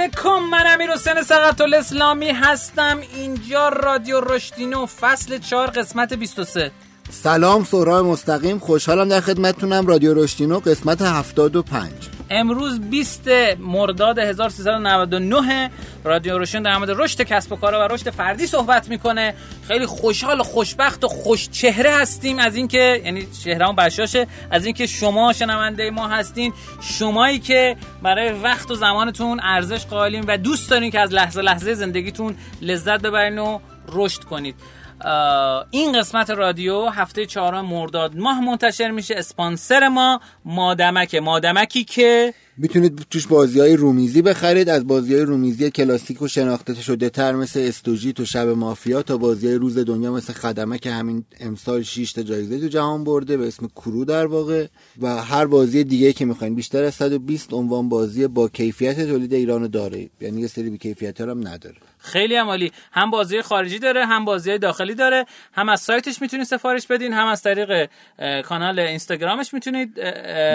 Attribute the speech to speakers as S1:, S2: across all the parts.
S1: علیکم من امیر حسین سقط الاسلامی هستم. اینجا رادیو رشدینو فصل 4 قسمت 23
S2: سلام سهراب مستقیم. خوشحالم در خدمتتونم. رادیو رشدینو قسمت 75
S1: امروز 20 مرداد 1399 رادیو روشن در مورد رشد کسب و کار و رشد فردی صحبت می‌کنه. خیلی خوشحال و خوشبخت و خوش چهره هستیم از اینکه یعنی چهرهمون بشاشه از اینکه شما شنونده ما هستین. شمایی که برای وقت و زمانتون ارزش قائلین و دوست دارین که از لحظه لحظه زندگیتون لذت ببرین و رشد کنید. این قسمت رادیو هفته چهارم مرداد ماه منتشر میشه. اسپانسر ما مادمک مادمکی که
S2: می‌تونید توش بازی های رومیزی بخرید. از بازی های رومیزی کلاسیک و شناخته شده تر مثل استوژیت و شب مافیا تا بازی های روز دنیا مثل خدمه که همین امسال 6 تا جایزه تو جهان برده به اسم کرو در واقع. و هر بازی دیگه که می‌خواین بیشتر از 120 عنوان بازی با کیفیت تولید ایران داره. یعنی یه سری بی کیفیت هم نداره.
S1: خیلی عالی هم بازی خارجی داره هم بازی داخلی داره. هم از سایتش می‌تونید سفارش بدین هم از طریق کانال اینستاگرامش می‌تونید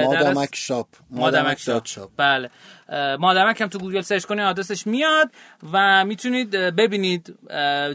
S2: مادمک shop.
S1: مادمک shop. بله. مادمک هم تو گوگل search کنید آدرسش میاد و می‌تونید ببینید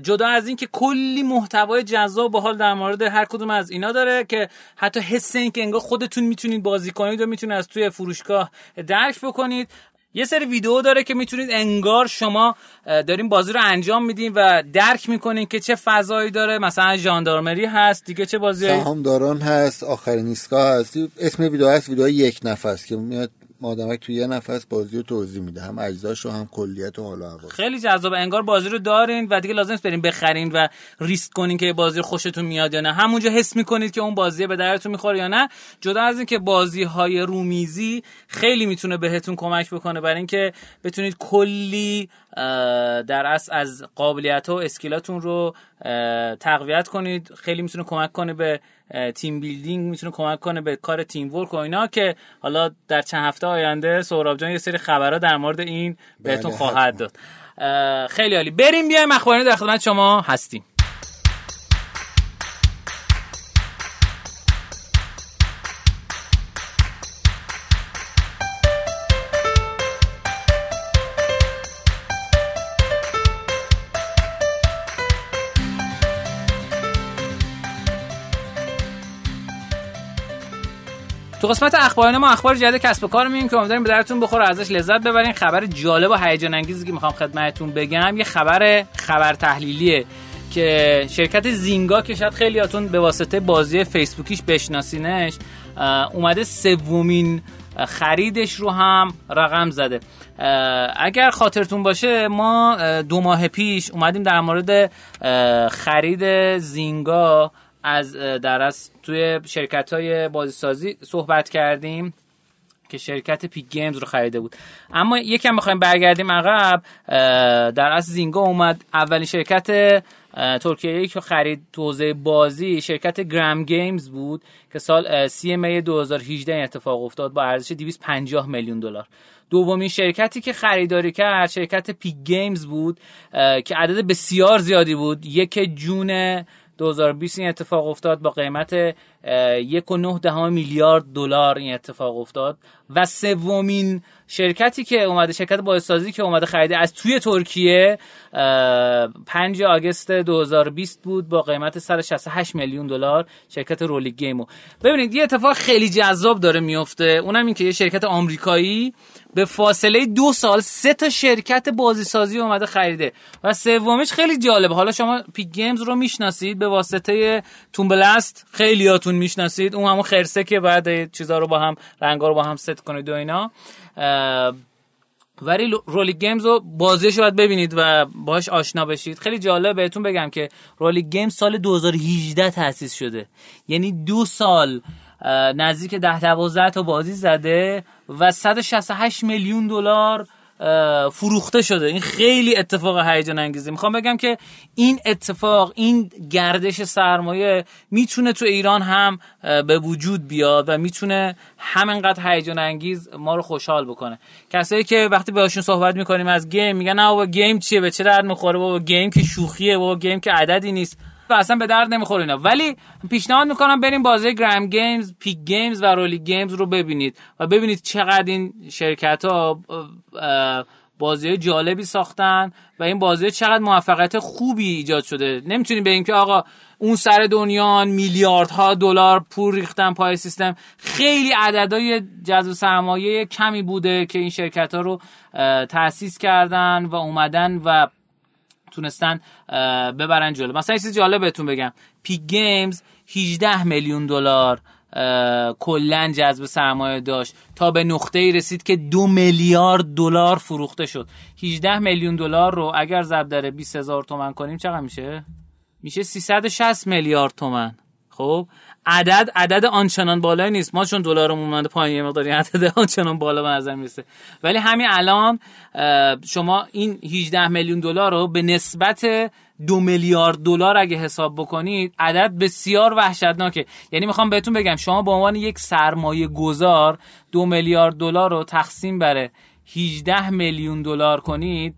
S1: جدا از این که کلی محتوای جذاب و باحال در مورد هر کدوم از اینا داره که حتی حس این که انگار خودتون می‌تونید بازی کنید و می‌تونید از توی فروشگاه درک بکنید. یه سری ویدیو داره که می‌تونید انگار شما دارین بازی رو انجام میدین و درک می‌کنین که چه فضایی داره. مثلا ژاندارمری هست دیگه چه بازی
S2: سهامداران هست آخرین ایستگاه هست. اسم ویدیو هست ویدیو یک نفس که میاد مادمک توی یه نفس بازی رو توضیح میده. هم اجزاش و هم کلیت و حالا
S1: خیلی جذاب. انگار بازی رو دارین و دیگه لازم نیست برین بخرین و ریسک کنین که بازی خوشتون میاد یا نه. همونجا حس می‌کنید که اون بازی به دردتون می‌خوره یا نه. جدا از اینکه بازی های رومیزی خیلی می‌تونه بهتون کمک بکنه. برای اینکه بتونید کلی در اصل از قابلیت و skill اتون رو تقویت کنید. خیلی می‌تونه کمک کنه به team building می‌تونه کمک کنه به کار teamwork و اینا که حالا در چند هفته آینده سهراب جان یه سری خبرها در مورد این بهتون بله، خواهد داد. خیلی عالی. بریم بیایم اخباری در خدمت شما هستیم. قسمت اخبار ما اخبار جدید کسب و کار میگیم که امیدواریم به درتون بخوره. ازش لذت ببرین. خبر جالب و هیجان انگیزی که می‌خوام خدمتتون بگم. یه خبر خبر تحلیلیه که شرکت زینگا که شاید خیلیاتون به واسطه بازی فیسبوکیش بشناسینش اومده سومین خریدش رو هم رقم زده. اگر خاطرتون باشه ما دو ماه پیش اومدیم در مورد خرید زینگا از در توی شرکت های بازیسازی صحبت کردیم که شرکت پیک گیمز رو خریده بود. اما یکم بخوایم برگردیم عقب در از Zynga اومد اولین شرکت ترکیه که خرید تو حوزه بازی شرکت Gram Games بود که سال سی ام 2018 اتفاق افتاد با ارزش 250 میلیون دلار. دومین شرکتی که خریداری کرد شرکت Peak Games بود که عدد بسیار زیادی بود. یک June 2020 این اتفاق افتاد با قیمت یک و نه دهم میلیارد دلار این اتفاق افتاد. و سومین شرکتی که اومده شرکت بازی سازی که اومده خریده از توی ترکیه 5 August 2020 بود با قیمت 168 میلیون دلار شرکت Rollic Games. ببینید یه اتفاق خیلی جذاب داره میفته. اونم این که یه شرکت آمریکایی به فاصله دو سال سه تا شرکت بازی سازی اومده خریده. و سومیش خیلی جالبه. حالا شما Peak Games رو می‌شناسید به واسطه Toon Blast خیلیاتون می‌شناسید. اون همون خرسه که بعد چیزا رو با هم رنگا رو با هم ست کنید و اینا. ولی Rollic Games رو بازیش رو باید ببینید و باش آشنا بشید. خیلی جالب بهتون بگم که Rollic Games سال 2018 تأسیس شده. یعنی دو سال نزدیک ده دوازده تا بازی زده و 168 میلیون دلار فروخته شده. این خیلی اتفاق هیجان انگیزه. می‌خوام بگم که این اتفاق این گردش سرمایه می‌تونه تو ایران هم به وجود بیاد و می‌تونه همینقدر هیجان انگیز ما رو خوشحال بکنه. کسایی که وقتی بهشون صحبت می‌کنیم از game میگن نه بابا game چیه؟ به چه درد می‌خوره؟ بابا game که شوخیه بابا game که عددی نیست. و اصلا به درد نمی‌خوره اینا. ولی پیشنهاد می‌کنم بریم بازی Gram Games Peak Games و Rollic Games رو ببینید و ببینید چقدر این شرکت ها بازی جالبی ساختن و این بازی چقدر موفقیت خوبی ایجاد شده. نمی‌تونیم بگیم که آقا اون سر دنیا میلیاردها دلار پول ریختن پای سیستم. خیلی عددهای جذب سرمایه کمی بوده که این شرکت ها رو تاسیس کردن و اومدن و تونستن ببرن جلو. مثلا چیز جالب بهتون بگم. پیک گیمز 18 میلیون دلار کلا جذب سرمایه داشت. تا به نقطه ای رسید که دو میلیارد دلار فروخته شد. 18 میلیون دلار رو اگر ضرب در 20 هزار تومن کنیم چقدر میشه؟ میشه 360 میلیارد تومن. خب؟ عدد عدد آنچنان بالایی نیست. ما چون دلارمون اومده پایین یه مقداری عدد آنچنان بالا به نظر می‌رسه. ولی همین الان شما این 18 میلیون دلار رو به نسبت دو میلیارد دلار اگه حساب بکنید عدد بسیار وحشتناکه. یعنی می‌خوام بهتون بگم شما به عنوان یک سرمایه گذار دو میلیارد دلار رو تقسیم بر 18 میلیون دلار کنید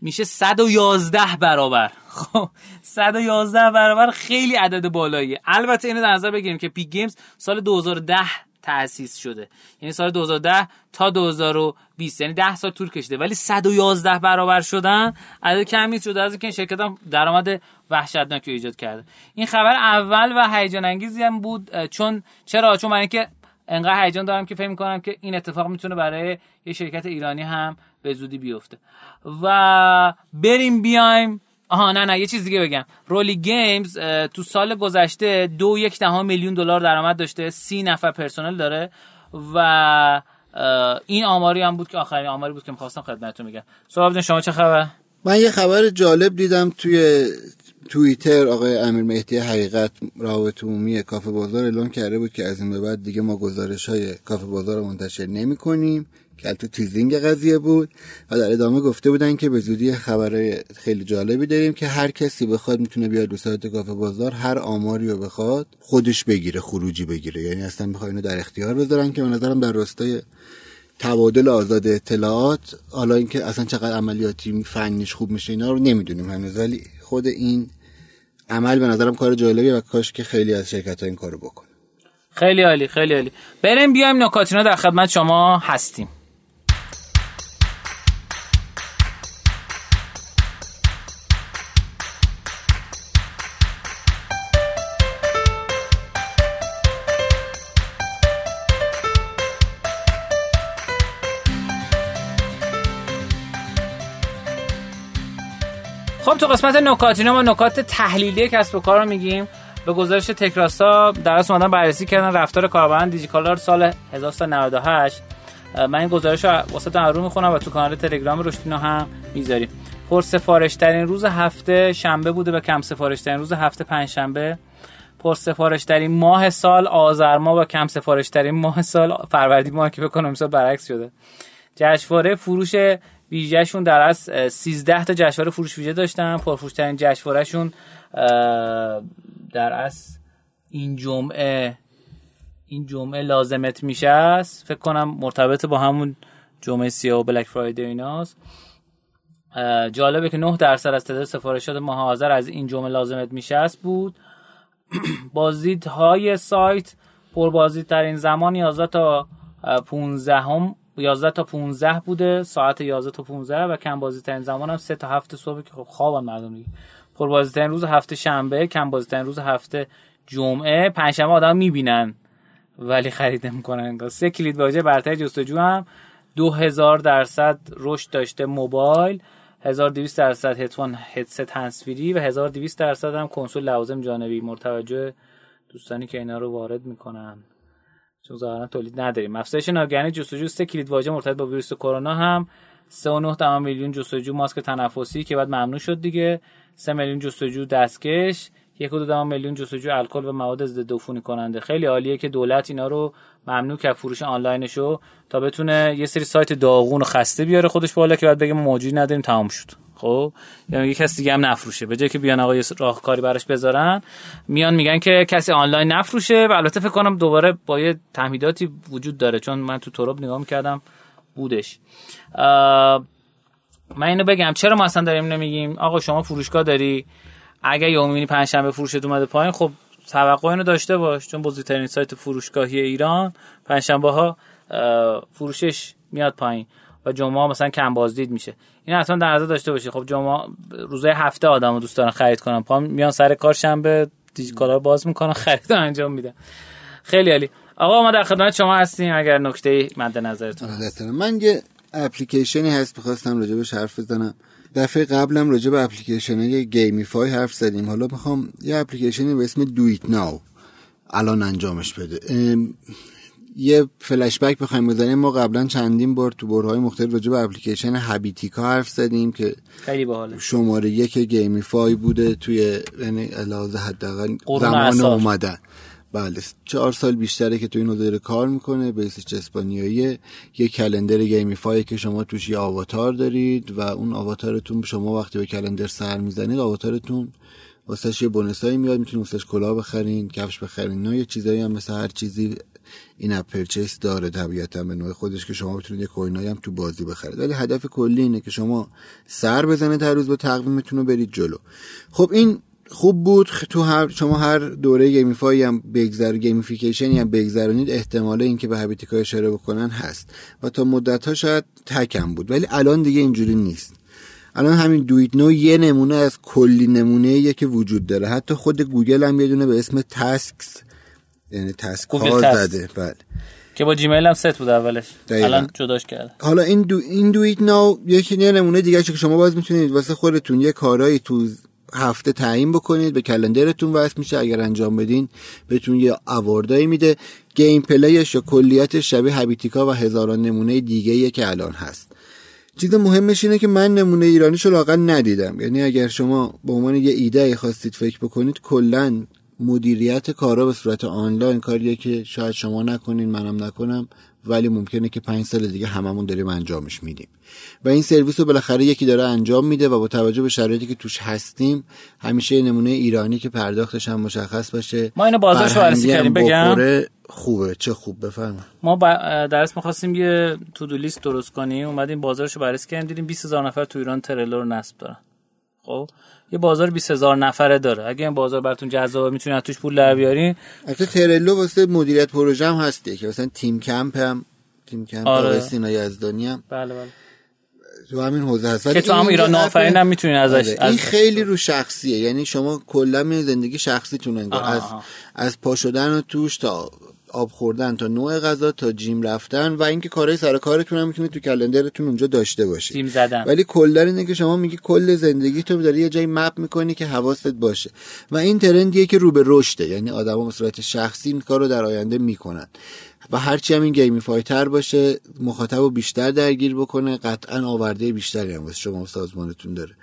S1: میشه 111 برابر. خب 111 برابر خیلی عدد بالاییه. البته اینو در نظر بگیریم که پیک گیمز سال 2010 تأسیس شده. یعنی سال 2010 تا 2020 یعنی 10 سال طول کشیده. ولی 111 برابر شدن عدد کمی شده از اینکه این شرکت هم درآمد وحشتناکی ایجاد کرده. این خبر اول و هیجان انگیزی هم بود چون چرا؟ چون من اینکه انقدر هیجان دارم که فکر می‌کنم که این اتفاق می‌تونه برای یه شرکت ایرانی هم به زودی بیفته. و بریم بیایم آها نه نه یه چیز دیگه بگم. رولی گیمز تو سال گذشته دو یک دهم میلیون دلار درآمد داشته. سی نفر پرسنل داره و این آماری هم بود که آخرین آماری بود که می‌خواستم خدمتتون بگم. سواب شما چه خبر؟
S2: من یه خبر جالب دیدم توی توییتر. آقای امیر مهدی حقیقت روابط عمومی کافه بازار اعلام کرده بود که از این به بعد دیگه ما گزارش های کافه بازار رو منتشر نمی کنیم که تو تیزینگ قضیه بود. و در ادامه گفته بودن که به زودی خبرهای خیلی جالبی داریم که هر کسی بخواد می‌تونه بیاد رو سایت کافه بازار هر آماری رو بخواد خودش بگیره خروجی بگیره. یعنی اصلا می‌خواد اینو در اختیار بذارن که به نظرم در راستای تبادل آزاد اطلاعات حالا اینکه اصلا چقدر عملیاتی فنیش خوب میشه اینا رو نمی‌دونیم هنوز. ولی خود این عمل به نظرم کار جالبیه و کاش که خیلی از شرکت ها این کارو بکنه
S1: خیلی عالی خیلی عالی. بریم بیایم نکاتینا در خدمت شما هستیم. قسمت نکاتینا ما نکات تحلیلی کسب و کار رو میگیم. به گزارش تکراسا در اومدن بررسی کردن رفتار کاربران دیجیکالار سال 1398 من این گزارش رو واسه رو می‌خونم و تو کانال تلگرام رشدینو هم می‌ذاریم. پر سفارش ترین روز هفته شنبه بوده و کم سفارش ترین روز هفته پنج شنبه پر سفارش ترین ماه سال آذر ماه و کم سفارش ترین ماه سال فروردین ماه که بکنم مثلا برعکس شده. جشنواره فروش ویژهشون در از 13 تا جشنواره فروش ویژه داشتن. پرفروشترین جشنوارهشون در از این جمعه این جمعه لازمت میشه است فکر کنم مرتبط با همون جمعه سیاه و بلک فرایدی ایناست. جالبه که 9 درصد از تعداد سفارشات ماه آذر از این جمعه لازمت میشه است بود. بازدیدهای سایت پربازدیدترین زمان 11 تا 15 هم 11 تا 15 بوده ساعت 11 تا 15 و کم بازی ترین هم 3 تا 7 صبح که خب خوابن مردم دیگه پر بازی ترین روز هفته شنبه کم بازی ترین روز هفته جمعه. پنجشنبه آدم می‌بینن ولی خرید نمی‌کنن سه کلید واژه برتر جستجو هم. 2000 درصد رشد داشته موبایل 1200 درصد هدفون هدست هنسفری و 1200 درصد هم کنسول لوازم جانبی. مرتوجه دوستانی که اینا رو وارد می‌کنن. چون ظاهرا تولید نداریم. افزایش ناگهانی جستجو سه کلید واژه مرتبط با ویروس کرونا هم 3.9 میلیون جستجو ماسک تنفسی که بعد ممنوع شد دیگه. 3 میلیون جستجو دستکش. یک و میلیون جستجو الکل و مواد ضد عفونی کننده. خیلی عالیه که دولت اینا رو ممنوع کرد فروش آنلاینشو تا بتونه یه سری سایت داغون و خسته بیاره خودش بالا که بعد بگه موجود نداریم تمام شد. خب؟ یعنی یک کسی دیگه هم نفروشه. به جای که بیان آقا یه راهکاری براش بذارن میان میگن که کسی آنلاین نفروشه و البته فکر کنم دوباره با یه تمهیداتی وجود داره. چون من تو تروب نگاه می‌کردم بودش. من اینو بگم. چرا ما اصلا داریم نمیگیم؟ آقا شما فروشگاه داری؟ اگه یه می‌بینی پنجشنبه فروشت اومده پایین خب توقع اینو داشته باش. چون بزرگترین سایت فروشگاهی ایران پنجشنبه ها فروشش میاد پایین و جمعه مثلا کم بازدید میشه. این حتما در نظر داشته باشید خب جمعه روزهای هفته آدمو دوست دارن خرید کنن. پا میان سر کار شنبه دیجیکالا رو باز می‌کنن خرید انجام میدن. خیلی عالی. آقا ما در خدمت شما هستیم. اگر نکته مد نظرتون هست.
S2: من یه اپلیکیشنی هست بخواستم راجبش حرف بزنم. دفعه قبلم راجع به اپلیکیشن های گیمیفای حرف زدیم. حالا می‌خوام یه اپلیکیشنی به اسم دویت ناو الان انجامش بده. یه فلش بک بخوایم بزنیم. ما قبلا چندین بار تو برهای مختلف راجع به اپلیکیشن هابیتیکا حرف زدیم که
S1: خیلی باحاله.
S2: شماره یک گیمیفای بوده توی یعنی علاوه حداقل زمان اومدن. بله چهار سال بیشتره که تو این حوزه کار می‌کنه base ش اسپانیایی یه calendar gamify که شما توش یه آواتار دارید و اون آواتارتون شما وقتی به calendar سر می‌زنید آواتارتون واسه یه بونسایی میاد می‌تونید واسش کلاه بخرین کفش بخرین. نه یه چیزایی هم مثل هر چیزی in-app purchase داره طبیعتا به نوع خودش که شما بتونید یه coin ایی هم تو بازی بخرید. ولی هدف کلی اینه که شما سر بزنید هر روز به تقویمتون رو برید جلو. خب این خوب بود. تو هر شما هر دوره gamify هم بگذر gamification ی هم بگذرونید احتمال اینکه به Habitica اشاره بکنن هست. و تا مدت ها شاید تک هم بود. ولی الان دیگه اینجوری نیست. الان همین Do It Now یه نمونه از کلی نمونه که وجود داره. حتی خود گوگل هم یه دونه به اسم Tasks یعنی task ها زده. بله.
S1: که با جیمیل هم ست بود اولش. الان جداش کرد
S2: حالا این دو این Do It Now یکی نمونه دیگه که شما باز می‌تونید واسه خودتون یه کارایی تو هفته تعیین بکنید به کلندرتون وصل میشه. اگر انجام بدین بهتون یه اواردایی میده. گیم پلیش یا کلیت شبیه هابیتیکا و هزاران نمونه دیگه که الان هست. چیز مهمش اینه که من نمونه ایرانیشو لاقل ندیدم. یعنی اگر شما به عنوان یه ایده خواستید فکر بکنید کلا مدیریت کارا به صورت آنلاین کاریه که شاید شما نکنین منم نکنم ولی ممکنه که پنج سال دیگه هممون داریم انجامش میدیم. و این سرویس رو بالاخره یکی داره انجام میده و با توجه به شرایطی که توش هستیم همیشه نمونه ایرانی که پرداختش هم مشخص باشه.
S1: ما اینو بازارش بررسی کردیم بگم.
S2: خوبه. چه خوب بفرما
S1: ما درس می‌خواستیم یه تو دو لیست درست کنیم. اومدیم بازارشو بررسی کردیم دیدیم 20000 نفر تو ایران تریلر نصب دارن. خب؟ یه بازار 20000 نفره داره. اگه این بازار براتون جذابه می‌تونید توش پول در بیارین.
S2: البته ترلو واسه مدیریت پروژه هم هستی که مثلا تیم کمپ هم تیم کمپ آره. سینا یزدانی هم.
S1: بله بله.
S2: تو همین حوزه هست.
S1: که تو هم ایران آفرین هم می‌تونین ازش
S2: آره. این خیلی رو شخصیه. یعنی شما کلا زندگی شخصیتون انگار از از پا شدن و توش تا آب خوردن تا نوع غذا تا جیم رفتن و اینکه کارهای سر کارتون هم می‌تونید تو کلندرتون اونجا داشته باشید
S1: جیم زدن.
S2: ولی کلا اینه که شما میگی کل زندگی تو داری یه جایی مپ می‌کنی که حواست باشه. و این ترندیه که رو به رشده یعنی آدما به صورت شخصی این کارو در آینده می‌کنن. و هرچی هم این گیمی تر باشه مخاطب رو بیشتر درگیر بکنه قطعا آورده بیشتری هم واسه شما سازمانتون داره.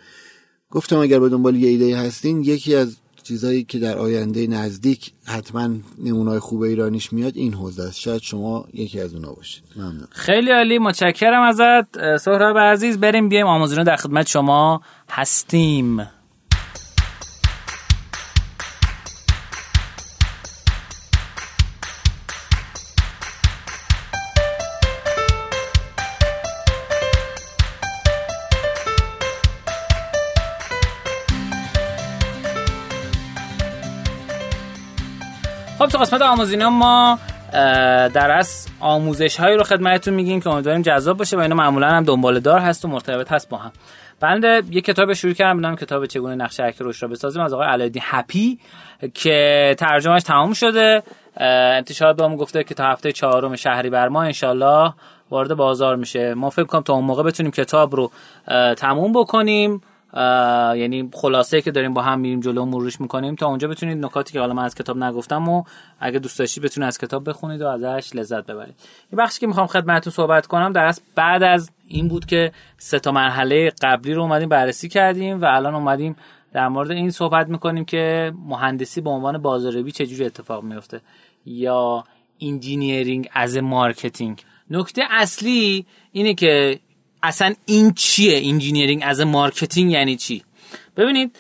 S2: گفتم اگر به دنبال یه ایده هستین یکی از چیزایی که در آینده نزدیک حتما نمونای خوب ایرانیش میاد این حوزه است. شاید شما یکی از اونا باشید. ممنون.
S1: خیلی عالی متشکرم ازت. سهراب عزیز بریم بیایم آموزون در خدمت شما هستیم. قسمت آموزینا ما در از آموزش هایی رو خدمتتون میگیم که امیدواریم جذاب باشه و اینا معمولا هم دنبال دار هست و مرتبط هست با هم. بنده یه کتاب شروع کردم بنام کتاب چگونه نقشه حرکت روش را بسازیم. از آقای علایالدین هپی که ترجمهش تمام شده. انتشارات به گفته که تا هفته چهارم شهریور ماه انشالله وارد بازار میشه. ما فکر کنم تا اون موقع بتونیم کتاب رو تموم بکنیم. یعنی خلاصه که داریم با هم میریم جلو مروش می‌کنیم. تا اونجا بتونید نکاتی که حالا من از کتاب نگفتم و اگه دوست داشتید بتونید از کتاب بخونید و ازش لذت ببرید. این بخشی که می‌خوام خدمتتون صحبت کنم در اصل بعد از این بود که سه تا مرحله قبلی رو اومدیم بررسی کردیم و الان اومدیم در مورد این صحبت می‌کنیم که مهندسی به عنوان بازاریابی چجوری اتفاق میفته یا engineering as marketing نکته اصلی اینه که اصلا این چیه engineering as marketing یعنی چی؟ ببینید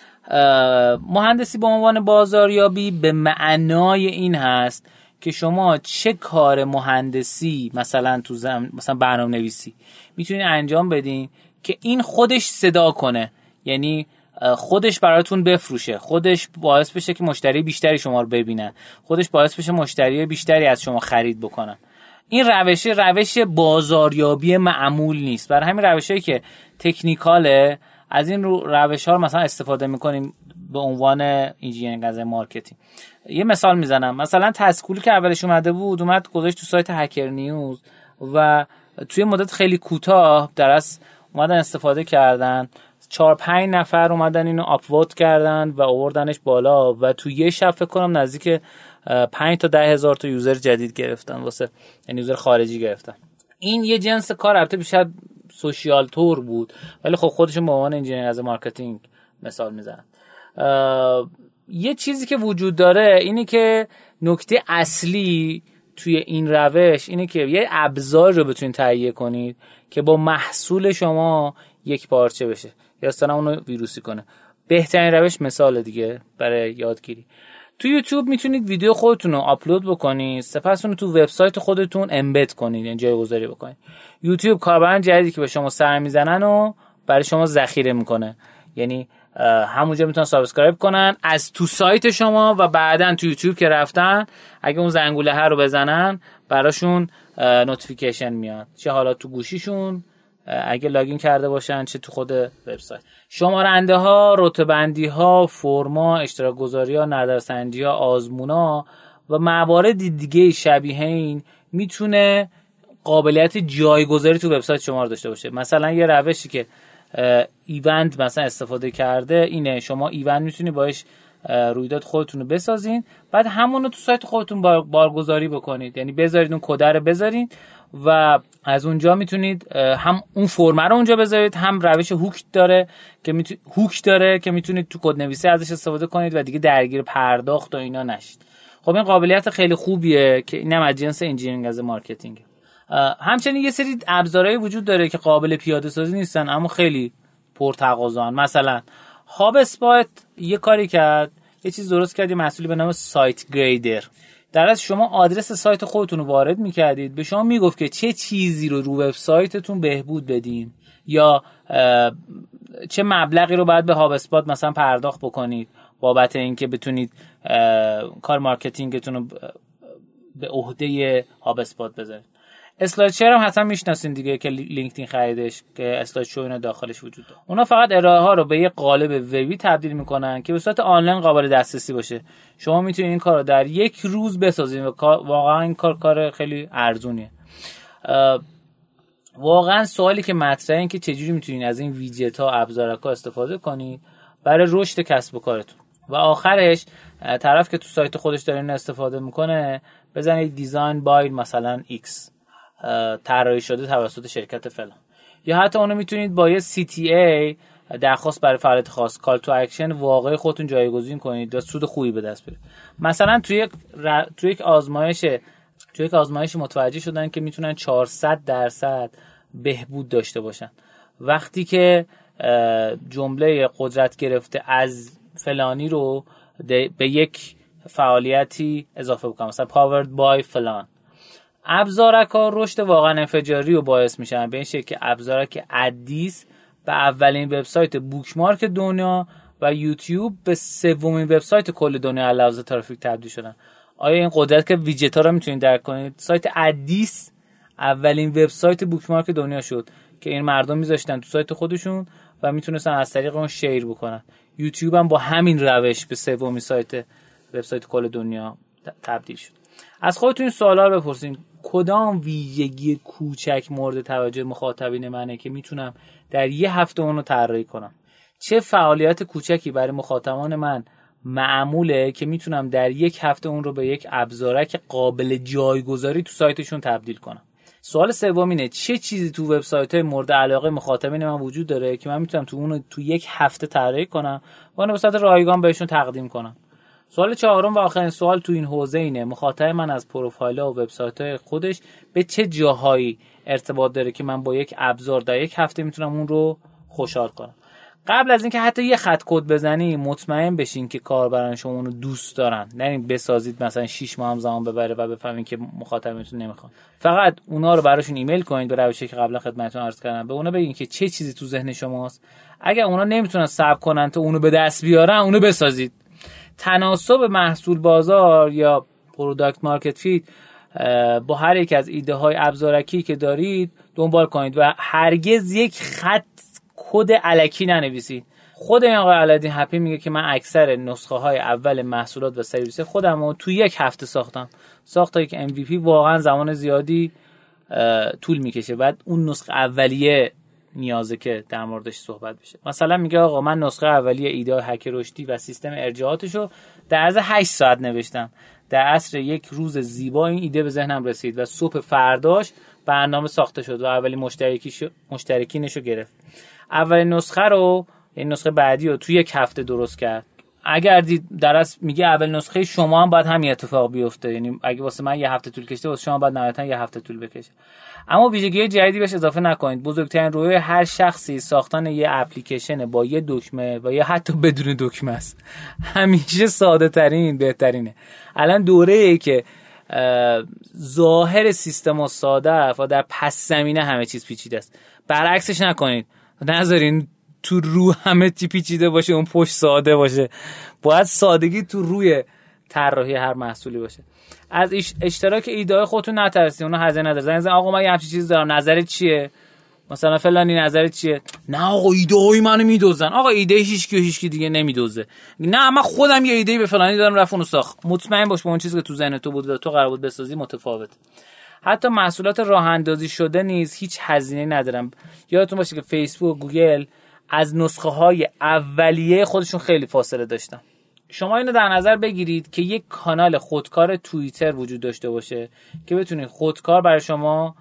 S1: مهندسی به عنوان بازاریابی به معنای این هست که شما چه کار مهندسی مثلا تو زم... مثلا برنامه نویسی می‌تونید انجام بدین که این خودش صدا کنه. یعنی خودش براتون بفروشه. خودش باعث بشه که مشتری بیشتری شما رو ببینن. خودش باعث بشه مشتری بیشتری از شما خرید بکنن. این روش روش بازاریابی معمول نیست. برای همین روشی که technical ه از این روش ها رو مثلا استفاده می‌کنیم به عنوان engineering as marketing. یه مثال می‌زنم. مثلا تسکولو ای که اولش اومده بود اومد گذاشت تو سایت Hacker News و توی مدت خیلی کوتاه درس اومدن استفاده کردن. چهار پنج نفر اومدن اینو upvote کردن و آوردنش بالا و تو یه شب فکر کنم نزدیک 5 تا ده هزار تا user جدید گرفتن واسه یعنی user خارجی گرفتن. این یه جنس کار البته بیشتر social تر بود ولی خب خودشون به عنوان engineer as marketing مثال می‌زنن. یه چیزی که وجود داره اینه که نکته اصلی توی این روش اینه که یه ابزار رو بتونید تهیه کنید که با محصول شما یک پارچه بشه. یا اصلا اونو ویروسی کنه. بهترین روش مثال دیگه برای یادگیری. تو یوتیوب می‌تونید ویدیو خودتون رو آپلود بکنید سپس اون تو وبسایت خودتون embed کنید یعنی جایگذاری بکنید. یوتیوب کاربران جدیدی که به شما سر می‌زنن و برای شما ذخیره می‌کنه. یعنی همونجا می‌تونن subscribe کنن از تو سایت شما و بعدا تو یوتیوب که رفتن اگه اون زنگوله ها رو بزنن براشون notification میاد. چه حالا تو گوشیشون اگه login کرده باشن چه تو خود وبسایت. شمارنده ها رتبندی ها فرما اشتراک گذاری ها نظرسنجی ها آزمونا و موارد دیگه شبیه این می‌تونه قابلیت جایگذاری تو وبسایت شما رو داشته باشه. مثلا یه روشی که ایونت مثلا استفاده کرده اینه شما ایونت می‌تونی باش رویداد خودتون رو بسازین. بعد همون رو تو سایت خودتون بارگذاری بکنید. یعنی بذارید اون کد رو بذارین و از اونجا می‌تونید هم اون فرمه رو اونجا بذارید هم روش هوک داره که می‌تونید hook داره که می‌تونید تو کد نویسی ازش استفاده کنید و دیگه درگیر پرداخت و اینا نشید. خب این قابلیت خیلی خوبیه که اینم از جنس engineering as marketing. همچنین یه سری ابزارهایی وجود داره که قابل پیاده سازی نیستن اما خیلی پرتقاضان. مثلا HubSpot یه کاری کرد. یه چیز درست کرد یه محصولی به نام Site Grader. در از شما آدرس سایت خودتون رو وارد می‌کردید به شما می‌گفت که چه چیزی رو رو وبسایتتون بهبود بدین یا چه مبلغی رو باید به HubSpot مثلا پرداخت بکنید بابت اینکه بتونید کار marketing تون رو به عهده HubSpot بذارید. اسلاید هم حتما می‌شناسین دیگه که لینکدین خریدش که slideshow اینا داخلش وجود داره. اونا فقط ارائه ها رو به یه قالب وبی تبدیل می‌کنن که به صورت آنلاین قابل دسترسی باشه. شما می‌تونید این کار رو در یک روز بسازید و واقعا این کار کار خیلی ارزونیه. واقعا سوالی که مطرحه این که چجوری می‌تونید از این ویجت ها ابزارک ها استفاده کنید برای رشد کسب و کارتون. و آخرش طرف که تو سایت خودش داره استفاده می‌کنه بزنید design by مثلا X. طراحی شده توسط شرکت فلان. یا حتی اونو می‌تونید با یه CTA درخواست برای فعالیت خاص call to action واقعی خودتون جایگزین کنید و سود خوبی به دست بیارید. مثلا توی یک توی یک آزمایش توی یک آزمایش متوجه شدن که می‌تونن 400 درصد بهبود داشته باشن. وقتی که جمله قدرت گرفته از فلانی رو به یک فعالیتی اضافه بکنم. مثلا powered by فلان. ابزارک ها رشد واقعا انفجاری رو باعث میشن. به این شکل که ابزارک ادیس به اولین وبسایت بوکمارک دنیا و یوتیوب به سومین وبسایت کل دنیا علاوه ترافیک تبدیل شدن. آیا این قدرت که ویجت ها رو می‌تونید درک کنید؟ سایت ادیس اولین وبسایت بوکمارک دنیا شد که این مردم میذاشتن تو سایت خودشون و می‌تونستن از طریق اون شیر بکنن. یوتیوب هم با همین روش به سومین سایت وبسایت کل دنیا تبدیل شد. از خودتون این سوالا رو بپرسین. کدام ویژگی کوچک مورد توجه مخاطبین منه که می‌تونم در یه هفته اونو طراحی کنم؟ چه فعالیت کوچکی برای مخاطبان من معموله که می‌تونم در یک هفته اون رو به یک ابزارک قابل جایگذاری تو سایتشون تبدیل کنم؟ سوال سوم اینه چه چیزی تو وبسایت های مورد علاقه مخاطبین من وجود داره که من می‌تونم تو اون تو یک هفته طراحی کنم و صورت رایگان بهشون تقدیم کنم؟ سوال چهارم و آخرین سوال تو این حوزه اینه. مخاطب من از پروفایل و وبسایت های خودش به چه جاهایی ارتباط داره که من با یک ابزار در یک هفته می‌تونم اون رو خوشحال کنم؟ قبل از اینکه حتی یه خط کد بزنی مطمئن بشین که کاربران شما اونو دوست دارن. نه بسازید مثلا 6 ماه هم زمان ببره و بفهمین که مخاطبتون نمی‌خوان. فقط اونا رو براشون ایمیل کنید به روشی که قبلا خدمتتون عرض کردم. به اونا بگین که چه چیزی تو ذهن شماست. اگر اونا نمی‌تونن صبر کنن تا اونو به دست بیارن اونو بسازید. تناسب محصول بازار یا product market fit با هر یک از ایده های ابزارکی که دارید دنبال کنید و هرگز یک خط کد علکی ننویسید. خود این آقای علادین هپی میگه که من اکثر نسخه های اول محصولات و سرویس خودم رو تو یک هفته ساختم. ساخت یک MVP واقعا زمان زیادی طول می‌کشه. بعد اون نسخه اولیه نیازه که در موردش صحبت بشه. مثلا میگه آقا من نسخه اولیه ایده هک رشدی و سیستم ارجاعاتشو در عرض 8 ساعت نوشتم. در عصر یک روز زیبا این ایده به ذهنم رسید و صبح فرداش برنامه ساخته شد و اولی مشترکی مشترکینشو گرفت. اولین نسخه رو این نسخه بعدی رو توی یک هفته درست کرد. اگر دید در میگه اول نسخه شما هم باید همین اتفاق بیفته. یعنی اگه واسه من یه هفته طول کشته واسه شما باید نهایتا یه هفته طول بکشه. اما ویژگی جدیدی بهش اضافه نکنید. بزرگترین روی هر شخصی ساختن یه اپلیکیشن با یه دکمه و یا حتی بدون دکمه است. همیشه ساده ترین بهترینه. الان دوره ای که ظاهر سیستم و ساده و در پس زمینه همه چیز پیچیده است. برعکسش نکنید. نذارین تو رو همه چی پیچیده باشه اون پشت ساده باشه. باید سادگی تو روی طراحی هر محصولی باشه. از اشتراک ایده خودتون نترسید اونو هزینه نداره. زنگ آقا من یه همچین چیز دارم. نظرت چیه؟ مثلا فلانی نظرت چیه؟ نه آقا ایده های منو میدوزن. آقا ایده هیچ کی هیچ کی دیگه نمیدوزه. نه من خودم یه ایده به فلانی دارم رفت اونو ساخت. مطمئن باش با اون چیزی که تو ذهن تو بود و تو قرار بود بسازی متفاوت. حتی محصولات راه اندازی شده نیز هیچ هزینه ندارم. یادتون باشه که فیسبوک گوگل از نسخه های اولیه خودشون خیلی فاصله داشتن. شما اینو در نظر بگیرید که یک کانال خودکار توییتر وجود داشته باشه که بتونید خودکار برای شما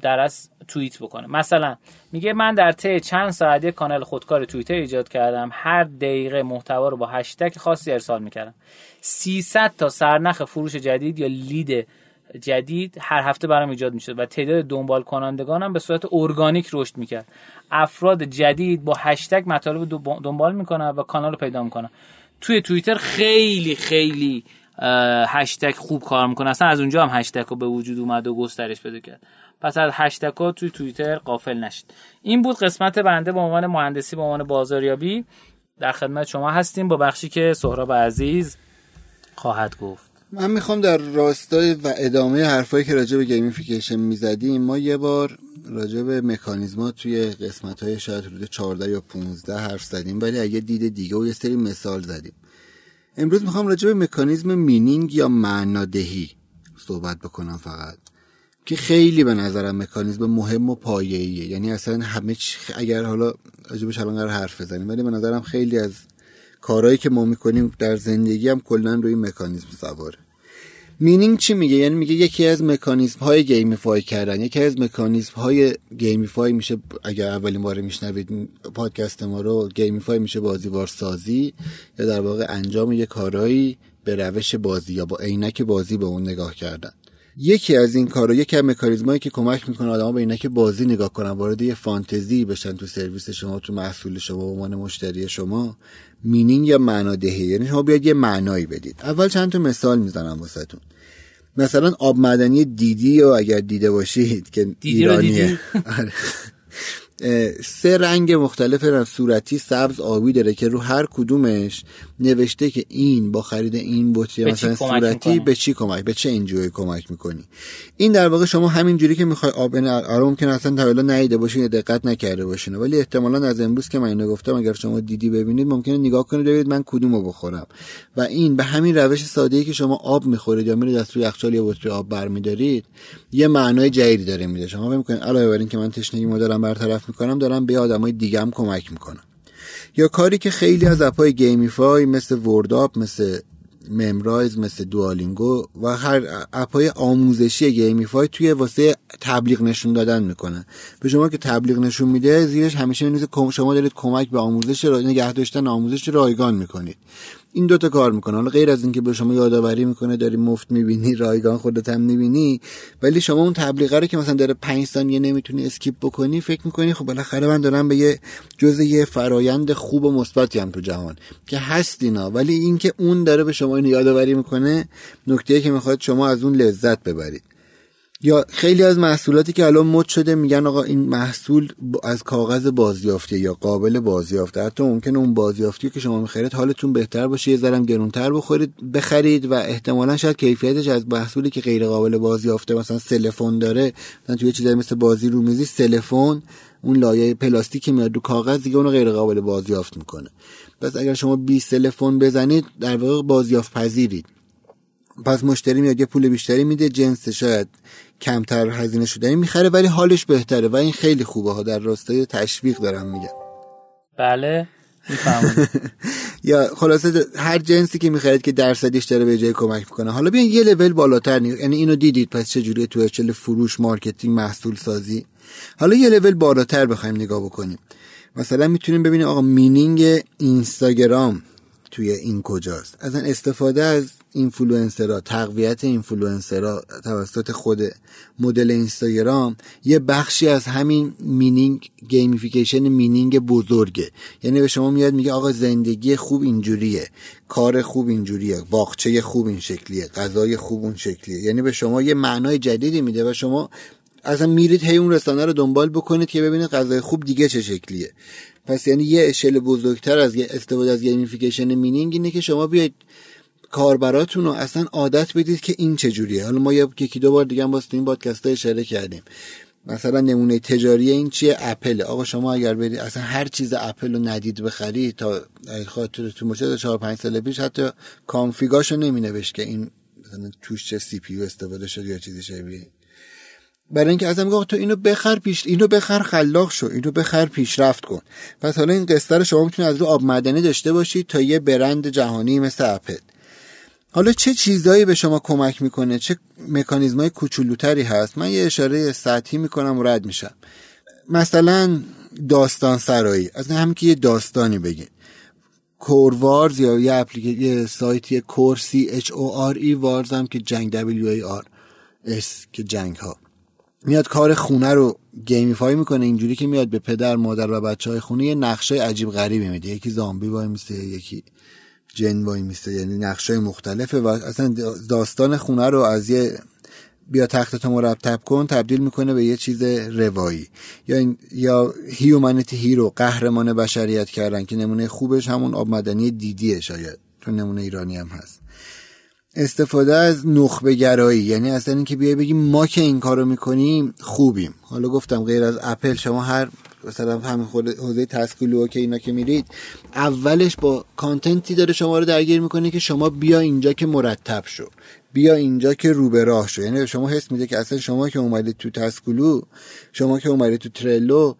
S1: در از توییت بکنه. مثلا میگه من در طی چند ساعت یک کانال خودکار توییتر ایجاد کردم. هر دقیقه محتوا رو با هشتگ خاصی ارسال می‌کردم. 300 تا سرنخ فروش جدید یا لید جدید هر هفته برام ایجاد می‌شد و تعداد دنبال کنندگانم به صورت ارگانیک رشد می‌کرد. افراد جدید با هشتگ مطالب دنبال می‌کنن و کانال رو پیدا می‌کنن. توی توییتر خیلی خیلی هشتگ خوب کار می‌کنه. اصلا از اونجا هم هشتگ رو به وجود اومد و گسترش پیدا کرد. پس از هشتگ ها توی توییتر غافل نشد این بود قسمت بنده به عنوان مهندسی به عنوان بازاریابی. در خدمت شما هستیم. با بخشی که سهراب عزیز خواهد گفت.
S2: من می‌خوام در راستای و ادامه حرفایی که راجع به gamification می‌زدیم ما یه بار راجع به مکانیزما توی قسمت های شاید حدود 14 یا 15 حرف زدیم ولی اگه دید دیگه و یه سری مثال زدیم. امروز می‌خوام راجع به مکانیزم meaning یا معنادهی صحبت بکنم فقط که خیلی به نظرم مکانیزم مهم و پایه‌ایه. یعنی اصلا همه اگر حالا راجع بهش الان قراره حرف بزنیم ولی به نظرم خیلی از کارهایی که ما می‌کنیم در زندگی هم کلا روی مکانیزم سواره. meaning چی میگه؟ یعنی میگه یکی از مکانیزم های gamify کردن یکی از مکانیزم های gamify میشه اگر اولین بار میشنوید پادکست ما رو gamify میشه بازی‌وار سازی یا در واقع انجام یه کارهایی به روش بازی یا با عینک بازی به اون نگاه کردن. یکی از این کارا یکی از مکانیزمایی که کمک می‌کنه آدما به اینکه بازی نگاه کنن وارد یه فانتزی بشن تو سرویس شما تو محصول شما به عنوان مشتری شما مینینگ یا معنادهی یعنی شما بیاد یه معنایی بدید. اول چند تا مثال می‌زنم واسهتون. مثلا آب معدنی دیدی و اگر دیده باشید که ایرانیه؟ آره. سه رنگ مختلف صورتی سبز آبی داره که رو هر کدومش نوشته که این با خرید این بطری مثلا صورتی به چی کمک به چه انجوی کمک می‌کنی؟ این در واقع شما همین جوری که می‌خوای آب آره ممکن اصلا تا حالا نیده باشین یا دقت نکرده باشین ولی احتمالا از امروز که من اینو گفتم اگر شما دیدی ببینید ممکنه نگاه کنید ببینید من کدومو بخورم. و این به همین روش ساده ای که شما آب می‌خورید یا میرید از توی یخچال یا بطری آب برمیدارید یه معنای جدیدی داره میده. شما فکر می‌کنید علاوه بر که من تشنگیمو دارم برطرف می‌کنم دارم به آدمای دیگه هم کمک می‌کنم. یا کاری که خیلی از اپای gamify مثل WordUp مثل Memrise مثل Duolingo و هر اپای آموزشی gamify توی واسه تبلیغ نشون دادن می‌کنن. به شما که تبلیغ نشون میده زیرش همیشه می‌نویسه شما دارید کمک به آموزش نگه داشتن آموزش رایگان می‌کنید. این دوتا کار می‌کنه. حالا غیر از اینکه به شما یادآوری می‌کنه داری مفت می‌بینی رایگان خودت هم می‌بینی ولی شما اون تبلیغه رو که مثلا داره 5 ثانیه نمی‌تونی skip بکنی فکر می‌کنی خب بالاخره من دارم به یه جزء یه فرایند خوب و مثبتی هم تو جهان که هست اینا. ولی اینکه اون داره به شما اینو یادآوری می‌کنه نکته که می‌خواد شما از اون لذت ببرید. یا خیلی از محصولاتی که الان مد شده میگن آقا این محصول از کاغذ بازیافته یا قابل بازیافته. حتی ممکنه اون بازیافتی که شما می‌خرید حالتون بهتر باشه یه ذرم گرونتر بخورید بخرید و احتمالا شاید کیفیتش از محصولی که غیر قابل بازیافته مثلا سلفون داره مثلا توی چیزایی مثل بازی رو میزی سلفون اون لایه پلاستیک که میاد رو کاغذ دیگه اونو غیر قابل بازیافت می‌کنه. پس اگر شما بی سلفون بزنید در واقع بازیافت پذیرید. پس مشتری میاد یه پول بیشتری میده جنس شاید کمتر هزینه شده می‌خره ولی حالش بهتره و این خیلی خوبه ها در راستای تشویق دارم میگم.
S1: بله
S2: یا خلاصه هر جنسی که می‌خرید که درصدیش داره به جای کمک می‌کنه. حالا بیاین یه لول بالاتر نی... یعنی اینو دیدید پس چجوری تو اشل فروش marketing محصول سازی؟ حالا یه لول بالاتر بخوایم نگاه بکنیم. مثلا می‌تونیم ببینیم آقا meaning اینستاگرام توی این کجاست. از استفاده از اینفلوئنسرها تقویت اینفلوئنسرها توسط خود مدل اینستاگرام یه بخشی از همین meaning gamification meaning بزرگه. یعنی به شما میاد میگه آقا زندگی خوب اینجوریه کار خوب اینجوریه باغچه خوب این شکلیه غذای خوب اون شکلیه. یعنی به شما یه معنای جدیدی میده و شما اصلا میرید هی اون رسانه رو دنبال بکنید که ببینید غذای خوب دیگه چه شکلیه. پس یعنی یه اشل بزرگتر از استفاده از gamification meaning اینه که شما بیاید کاربراتون رو اصلا عادت بدید که این چجوریه. حالا ما یکی دو بار دیگه هم تو این پادکست اشاره کردیم. مثلا نمونه تجاری این چیه؟ اپل آقا شما اگر برید اصلا هر چیز اپل رو ندید بخری تا خاطر تو مشت 4 5 سال پیش حتی config اشو نمی نوشت که این مثلا توش چه سی پی استفاده شد یا چیزی شبیه. برای اینکه ازم گفت تو اینو بخر پیش اینو بخر خلاق شو اینو بخر پیشرفت کن. پس حالا این قصه رو شما می‌تونید از رو آب معدنی داشته باشید تا یه برند جهانی مثل اپل. حالا چه چیزایی به شما کمک می‌کنه؟ چه مکانیزمای کوچولوتری هست؟ من یه اشاره سطحی می‌کنم و رد میشم. مثلا داستان سرایی. از همین که یه داستانی بگید Chore Wars یا یه اپلیکیشن یه سایتی chore C H O R E wars هم که جنگ W A R S که جنگ ها میاد کار خونه رو gamify می‌کنه اینجوری که میاد به پدر مادر و بچه های خونه یه نقشه عجیب غریبی میده. یکی زامبی وای میسته یکی جن وای میسته یعنی نقشه مختلفه و اصلا داستان خونه رو از یه بیا تخت مرتب کن تبدیل می‌کنه به یه چیز روایی. یا یا humanity hero قهرمان بشریت کردن که نمونه خوبش همون آب معدنی دیدیه شاید. چون نمونه ایرانی هم هست. استفاده از نخبه گرایی یعنی اصلا اینکه بیای بگیم ما که این کارو می‌کنیم خوبیم. حالا گفتم غیر از اپل شما هر مثلا همین خود حوزه Taskulu که اینا که میرید اولش با content ی داره شما رو درگیر می‌کنه که شما بیا اینجا که مرتب شو. بیا اینجا که رو به راه شو. یعنی شما حس میده که اصلا شما که اومدید تو Taskulu شما که اومدید تو Trello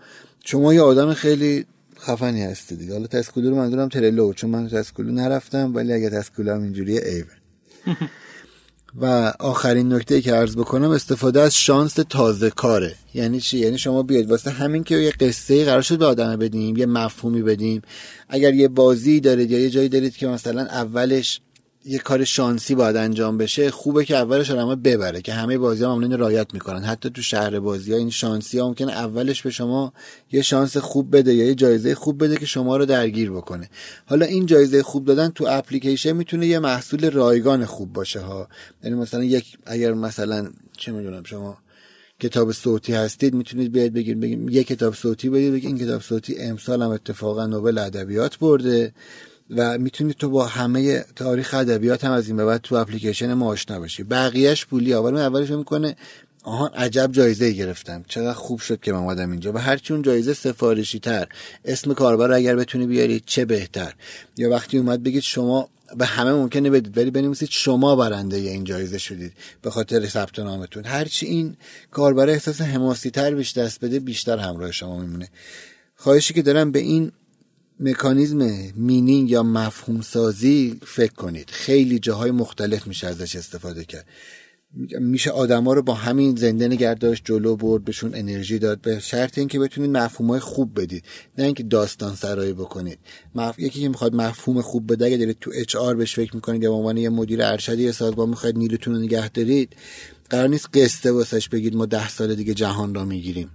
S2: شما یه آدم خیلی خفنی هستید حالا Taskulu رو منظورم Trello چون من Taskulu نرفتم ولی اگه Taskulu هم اینجوریه ایول. و آخرین نکته که عرض بکنم استفاده از شانس تازه کاره. یعنی چی؟ یعنی شما بیاید واسه همین که یه قصه قرار شد به آدم بدیم یه مفهومی بدیم. اگر یه بازی دارید یا یه جایی دارید که مثلا اولش یه کار شانسی باید انجام بشه خوبه که اولش آدم‌ها ببره که همه بازی ها معمولا رعایت می‌کنن. حتی تو شهر بازی ها این شانسی ها ممکنه اولش به شما یه شانس خوب بده یا یه جایزه خوب بده که شما رو درگیر بکنه. حالا این جایزه خوب دادن تو اپلیکیشن می‌تونه یه محصول رایگان خوب باشه ها. یعنی مثلا یک اگر مثلا چه می‌دونم شما کتاب صوتی هستید می‌تونید بیاید بگید بگیم یه کتاب صوتی بدید بگید این کتاب صوتی امسال هم اتفاقا نوبل ادبیات برده. و می‌تونید تو با همه تاریخ ادبیات هم از این به بعد تو اپلیکیشن ما آشنا باشی بقیهش پولی اول اولش می‌کنه آها عجب جایزه گرفتم. چقدر خوب شد که من اومدم اینجا. و هرچی اون جایزه سفارشی تر اسم کاربر اگر بتونی بیارید چه بهتر. یا وقتی اومد بگید شما به همه ممکنه بدید ولی بنویسید شما برنده این جایزه شدید به خاطر ثبت نامتون. هرچی این کاربر احساس حماسی تر بیش دست بده بیشتر همراه شما میمونه. خواهشی که دارم به این مکانیزم مینینگ یا مفهوم سازی فکر کنید. خیلی جاهای مختلف میشه ازش استفاده کرد. میشه آدما رو با همین زنده نگرداشت جلو برد بهشون انرژی داد. به شرط اینکه بتونید های خوب بدید. نه اینکه داستان سرایی بکنید. مف... یکی که می‌خواد مفهوم خوب بده اگه دارید تو اچ آر بهش فکر می‌کنید یا به عنوان یه مدیر ارشدی سازمان می‌خواید نیروتون رو نگه دارید قرار نیست قصه واسش بگید ما ده سال دیگه جهان را می‌گیریم.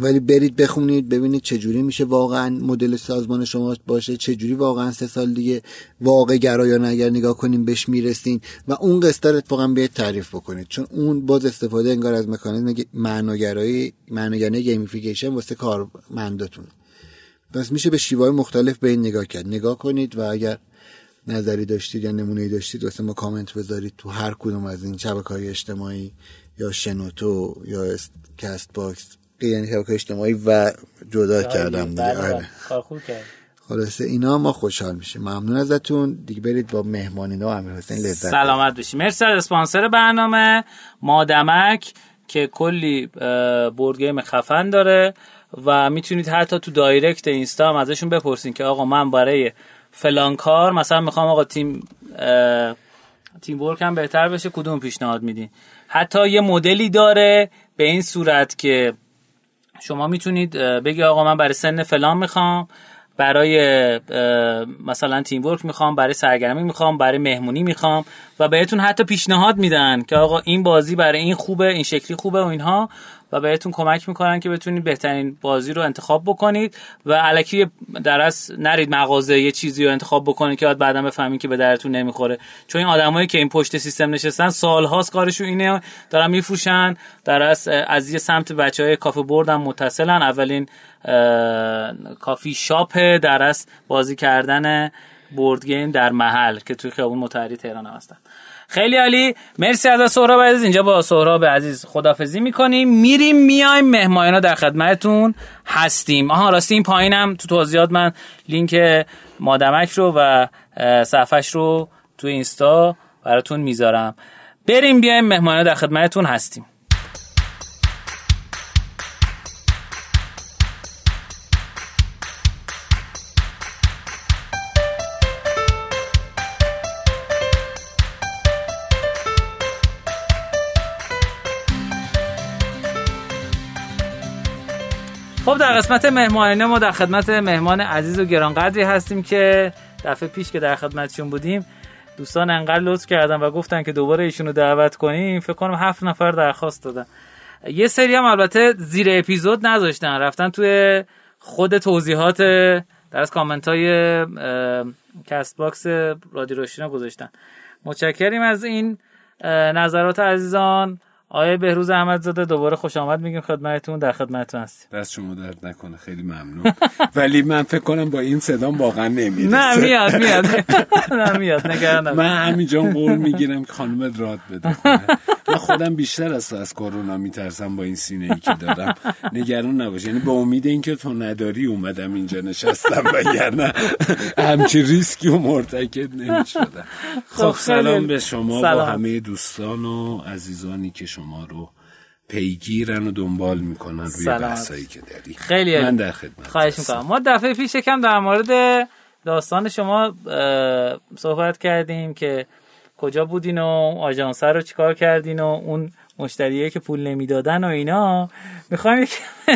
S2: ولی برید بخونید ببینید چجوری میشه واقعا مدل سازمان شما باشه چجوری واقعا سه سال دیگه واقع گرایانه اگر نگاه کنیم بهش می‌رسین و اون قصه رو اتفاقا بیاید تعریف بکنید چون اون باز استفاده انگار از مکانیزم معناگرایی معناگرانه gamification واسه کارمنداتون. پس میشه به شیوهای مختلف به این نگاه کرد. نگاه کنید و اگر نظری داشتید یا نمونه داشتید واسه ما کامنت بذارید تو هر کدوم از این شبکه های اجتماعی یا شنوتو یا Castbox یعنی شبکه اجتماعی و جدا کردم دیگه.
S1: بله، بله. آره خوب کرد
S2: خلاصه اینا ما خوشحال میشیم. ممنون ازتون. دیگه برید با مهمانینا و امیر حسین لذت
S1: سلامت باشید مرسی از اسپانسر برنامه. مادمک که کلی بورد گیم خفن داره و می‌تونید حتی تو دایرکت اینستا هم ازشون بپرسین که آقا من برای فلان کار مثلا می‌خوام آقا تیم تیم ورک هم بهتر بشه کدوم پیشنهاد میدین؟ حتی یه مدلی داره به این صورت که شما می‌تونید بگی آقا من برای سن فلان می‌خوام برای مثلا تیم ورک می‌خوام برای سرگرمی می‌خوام برای مهمونی می‌خوام و بهتون حتی پیشنهاد میدن که آقا این بازی برای این خوبه این شکلی خوبه و اینها. و بهتون کمک می‌کنن که بتونید بهترین بازی رو انتخاب بکنید و علکی در از نرید مغازه یه چیزی رو انتخاب بکنید که بعد بعدا بفهمید که به درتون نمی‌خوره. چون این آدمایی که این پشت سیستم نشستن سالهاست کارشون اینه دارن میفروشن در از از یه سمت بچه های کافه بردن متصلن اولین کافی شاپ در از بازی کردن board game در محل که توی خیابون مطهری تهران هستن. خیلی عالی. مرسی از سهراب عزیز. اینجا با سهراب عزیز خدافظی می‌کنیم. میریم میایم مهماینا در خدمتتون هستیم. آها راستی این پایینم. تو توضیحات من لینک مادمک رو و صفحش رو تو اینستا براتون می‌ذارم. بریم بیایم مهماینا در خدمتتون هستیم. خب در قسمت مهمانینه ما در خدمت مهمان عزیز و گرانقدری هستیم که دفعه پیش که در خدمتشون بودیم دوستان انقدر لطف کردن و گفتن که دوباره ایشون رو دعوت کنیم. فکر کنم هفت نفر درخواست دادن. یه سری هم البته زیر اپیزود نذاشتن. رفتن توی خود توضیحات در از کامنت های Castbox رادیو رشدینو گذاشتن. متشکریم از این نظرات عزیزان. آقای بهروز احمدزاده دوباره خوش آمد میگیم خدمتتون در خدمتتون هستیم.
S3: دست شما درد نکنه خیلی ممنون. ولی من فکر کنم با این صدام واقعا نمی‌رسه.
S1: نه میاد میاد. نه میاد نگران
S3: من همینجا قول می‌گیرم که خانم راد بده من خودم بیشتر از از کرونا میترسم با این سینه ای که دارم. نگران نباش. یعنی با امید اینکه تو نداری اومدم اینجا نشستم وگرنه. همچی ریسکی و مرتکب نمی‌شدم. خب سلام به شما با همه دوستان و عزیزانی که شما رو پیگیرن و دنبال می‌کنن روی بحثایی که داری.
S1: خیلی
S3: من در خدمت
S1: خواهش می‌کنم. ما دفعه پیش کم در مورد داستان شما صحبت کردیم که کجا بودین و آژانس رو چیکار کردین و اون مشتریه که پول نمی‌دادن و اینا؟ می‌خوایم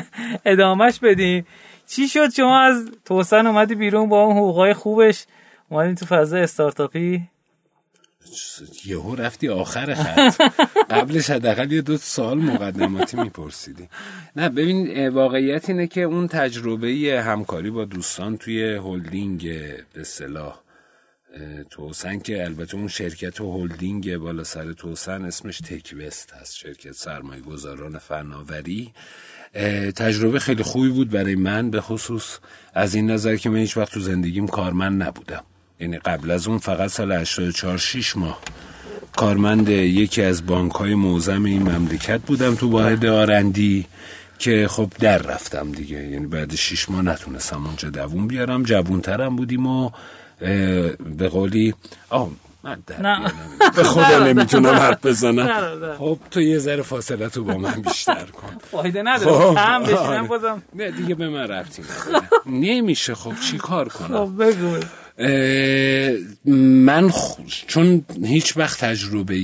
S1: ادامهش بدیم چی شد؟ شما از توسن اومدی بیرون با اون حقوقای خوبش؟ اومدین تو فضا استارتاپی؟
S3: یهو رفتی آخر خط. قبلش حداقل یه دو سال مقدماتی میپرسیدی. نه ببین واقعیت اینه که اون تجربه همکاری با دوستان توی هلدینگ به صلاح توسن که البته اون شرکت هلدینگ بالا سر توسن اسمش تکوست هست شرکت سرمایه گذاران فناوری تجربه خیلی خوبی بود برای من به خصوص از این نظر که من هیچ وقت تو زندگیم کارمند نبودم. یعنی قبل از اون فقط سال 84 6 ماه کارمند یکی از بانک های موزم این مملکت بودم تو واحد آرندی که خب در رفتم دیگه. یعنی بعد شیش ماه نتونستم اونجا دوون بیارم. جوونترم بودیم و به قولی آه من در به خدا نمی‌تونم حرف بزنم. خب تو یه ذره فاصله تو با من بیشتر کن.
S1: فایده نداره. هم بشینم بازم.
S3: نه دیگه به من رفتی نمیشه. خب چی کار کنم؟
S1: خب بگو.
S3: من چون هیچ وقت تجربه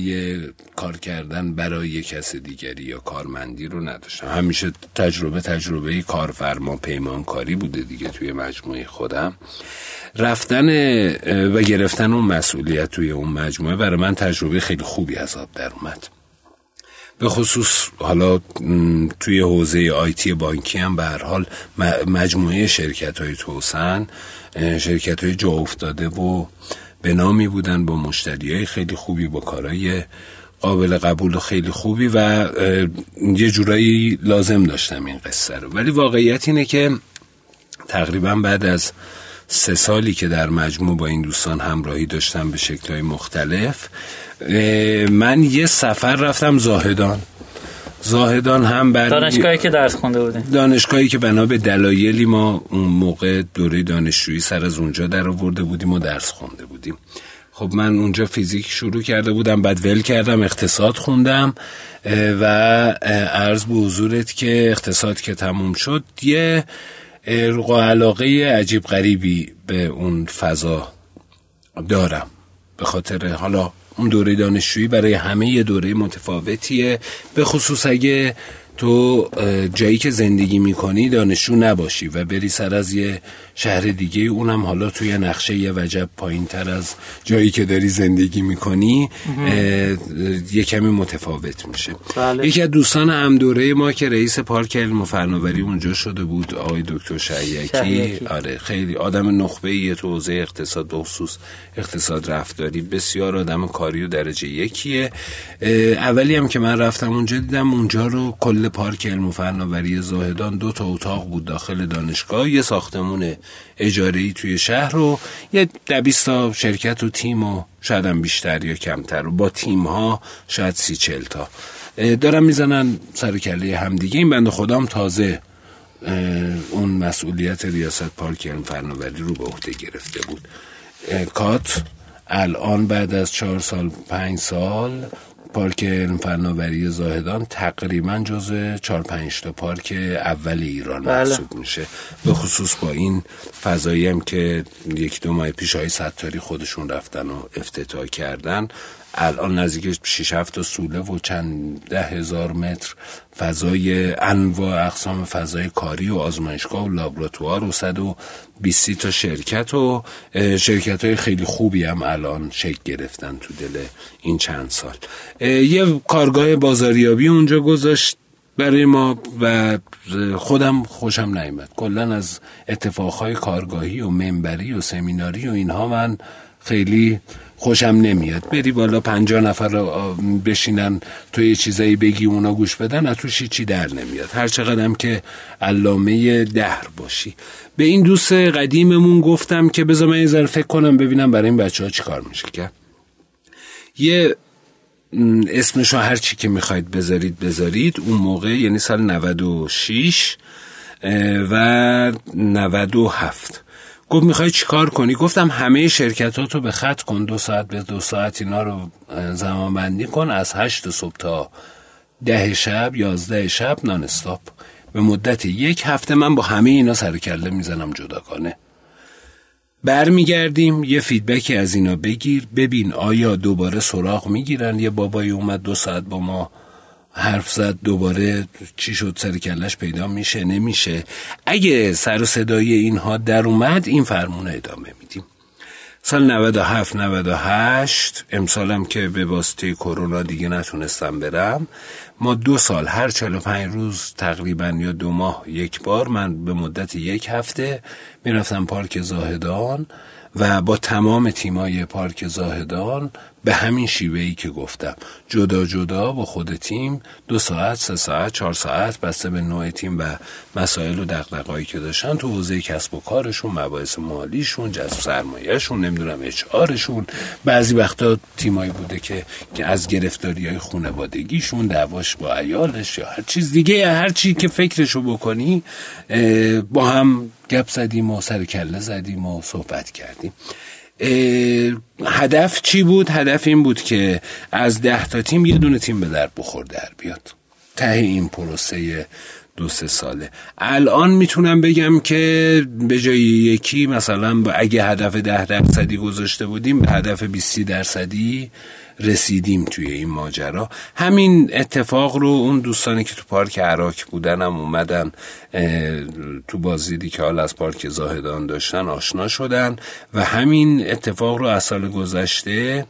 S3: کار کردن برای کس دیگری یا کارمندی رو نداشتم. همیشه تجربه تجربه کارفرما پیمانکاری بوده دیگه توی مجموعه خودم. رفتن و گرفتن اون مسئولیت توی اون مجموعه برای من تجربه خیلی خوبی از آب در اومد. به خصوص حالا توی حوزه آیتی بانکی هم به هر حال مجموعه شرکت های توسن شرکت های جا افتاده و به نامی بودن با مشتری های خیلی خوبی با کارهای قابل قبول و خیلی خوبی و یه جورایی لازم داشتم این قصه رو. ولی واقعیت اینه که تقریبا بعد از سه سالی که در مجموع با این دوستان همراهی داشتم به شکلهای مختلف من یه سفر رفتم زاهدان. زاهدان هم بر
S1: دانشگاهی که درس خونده بودیم
S3: دانشگاهی که بنا به دلایلی ما اون موقع دوره دانشجویی سر از اونجا در آورده بودیم و درس خونده بودیم. خب من اونجا فیزیک شروع کرده بودم بعد ول کردم اقتصاد خوندم و عرض به حضورت که اقتصاد که تموم شد یه ارق علاقه عجیب غریبی به اون فضا دارم. به خاطر حالا اون دوره دانشجویی برای همه یه دوره متفاوتیه به خصوص اگه تو جایی که زندگی می‌کنی دانشجو نباشی و بری سر از یه شهر دیگه اونم حالا توی نقشه یه وجب پایین تر از جایی که داری زندگی می‌کنی یه کمی متفاوت میشه. بله. یکی از دوستان هم دوره ما که رئیس پارک علم و فناوری اونجا شده بود آقای دکتر شعیکی آره خیلی آدم نخبه تو حوزه اقتصاد بخصوص اقتصاد رفتاری. بسیار آدم کاری و درجه یکیه. اولی هم که من رفتم اونجا دیدم اونجا رو کل پارک علم و فناوری زاهدان دو تا اتاق بود داخل دانشگاه یه ساختمون اجاره توی شهر و یه دبیست تا شرکت و تیم و شاید هم بیشتر یا کمتر. و با تیم ها شاید سی چل تا. دارم می‌زنن سر کله همدیگه. این بند خودم تازه اون مسئولیت ریاست پارک علم فناوری رو به عهده گرفته بود. کات الان بعد از چهار سال پنج سال پارک علم فناوری زاهدان تقریبا جز 4 5 تا پارک اول ایران بله. محسوب میشه به خصوص با این فضایی هم که یک دو ماه پیش های ستاری خودشون رفتن و افتتاح کردن الان نزدیک 6 7 سوله و چند ده هزار متر فضای انواع اقسام فضای کاری و آزمایشگاه و لابراتوار و 120 تا شرکت و شرکت های خیلی خوبی هم الان شکل گرفتن تو دل این چند سال. یه کارگاه بازاریابی اونجا گذاشت برای ما و خودم خوشم نیمد کلا از اتفاقهای کارگاهی و منبری و سمیناری و اینها من خیلی خوشم نمیاد. بری بالا پنجاه نفر بشینن تو یه چیزایی بگی اونا گوش بدن از توش چی در نمیاد. هر چقدرم که علامه دهر باشی. به این دوست قدیممون گفتم که بذار من یه فکر کنم ببینم برای این بچه ها چی کار میشه که؟ یه اسمشو هر چی که می‌خواید بذارید بذارید. اون موقع یعنی سال 96 و 97 گفت می‌خوای چیکار کنی؟ گفتم همه شرکتاتو به خط کن دو ساعت به دو ساعت اینا رو زمان بندی کن. از هشت صبح تا ده شب یازده شب نان استاپ به مدت یک هفته من با همه اینا سر کله می‌زنم جداگانه. برمیگردیم یه فیدبکی از اینا بگیر. ببین آیا دوباره سراغ می‌گیرن؟ یه بابایی اومد دو ساعت با ما حرف زد دوباره چی شد سر کلش پیدا میشه نمیشه. اگه سر و صدای اینها در اومد این فرمون ادامه میدیم. سال 97 98 امسالم که به واسطه کرونا دیگه نتونستم برم. ما دو سال هر 45 روز تقریبا یا دو ماه یک بار من به مدت یک هفته می‌رفتم پارک زاهدان و با تمام تیمای پارک زاهدان به همین شیوه ای که گفتم. جدا جدا با خود تیم دو ساعت سه ساعت چهار ساعت بسته به نوع تیم و مسائل و دقدقایی که داشتن تو حوزه کسب و کارشون مباحث مالیشون جذب سرمایهشون نمی‌دونم اچارشون بعضی وقتا تیمایی بوده که از گرفتاری های خونوادگیشون دعواش با عیالش یا هر چیز دیگه هر چی که فکرشو بکنی با هم گپ زدیم و سر کله زدیم و صحبت کردیم. هدف چی بود؟ هدف این بود که از ده تا تیم یه دونه تیم به در بخور در بیاد ته این پروسه دو سه ساله الان می‌تونم بگم که به جای یکی مثلا اگه هدف ده درصدی گذاشته بودیم به هدف 20 درصدی رسیدیم توی این ماجرا. همین اتفاق رو اون دوستانی که تو پارک عراک بودن هم اومدن تو بازدیدی که حال از پارک زاهدان داشتن آشنا شدن و همین اتفاق رو از سال گذشته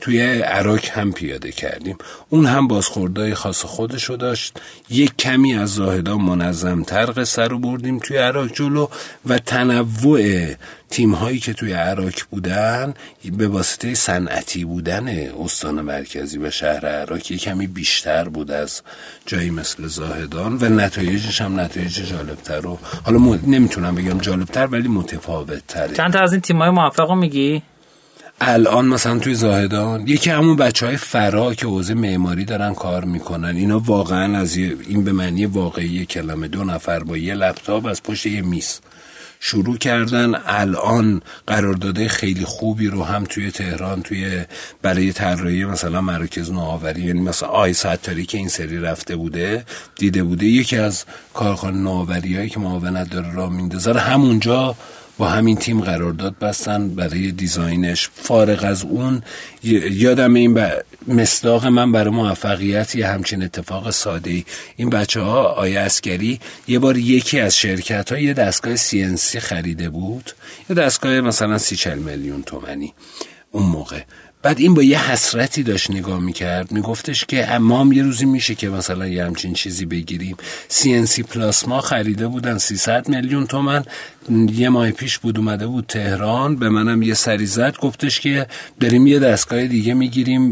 S3: توی عراک هم پیاده کردیم. اون هم بازخوردهای خاص خودش رو داشت. یک کمی از زاهدان منظمتر قصه رو بردیم توی عراک جلو و تنوع تیم هایی که توی عراق بودن به واسطه صنعتی بودن استان مرکزی و شهر عراق یه کمی بیشتر بود از جایی مثل زاهدان و نتایجش هم نتایج جالبتر و حالا نمی‌تونم بگم جالبتر ولی متفاوت تره
S1: چند تا از این تیم های موفق میگی؟
S3: الان مثلا توی زاهدان یکی همون بچه های فرا که حوزه معماری دارن کار می‌کنن. اینا واقعا از این به معنی واقعی کلمه دو نفر با یه لپتاپ از پشت یه میز. شروع کردن. الان قرارداد خیلی خوبی رو هم توی تهران توی برای طراحی مثلا مراکز نوآوری یعنی مثلا آی ستاری که این سری رفته بوده دیده بوده. یکی از کارخانه نوآوریایی که معاونت داره را میندازه همونجا با همین تیم قرارداد بستن برای دیزاینش. فارغ از اون یادم این ب... مصداق من برای موفقیت یه همچین اتفاق ساده ای این بچه ها آیه اسکری یه بار یکی از شرکت ها یه دستگاه سی خریده بود. یه دستگاه مثلا سی چل میلیون تومنی. اون موقع. بعد این با یه حسرتی داشت نگاه می‌کرد. میگفتش که امام یه روزی میشه که مثلا یه همچین چیزی بگیریم. CNC پلاسما خریده بودن 300 میلیون تومن. یه ماه پیش بود اومده بود تهران. به منم یه سری زد. گفتش که بریم یه دستگاه دیگه می‌گیریم.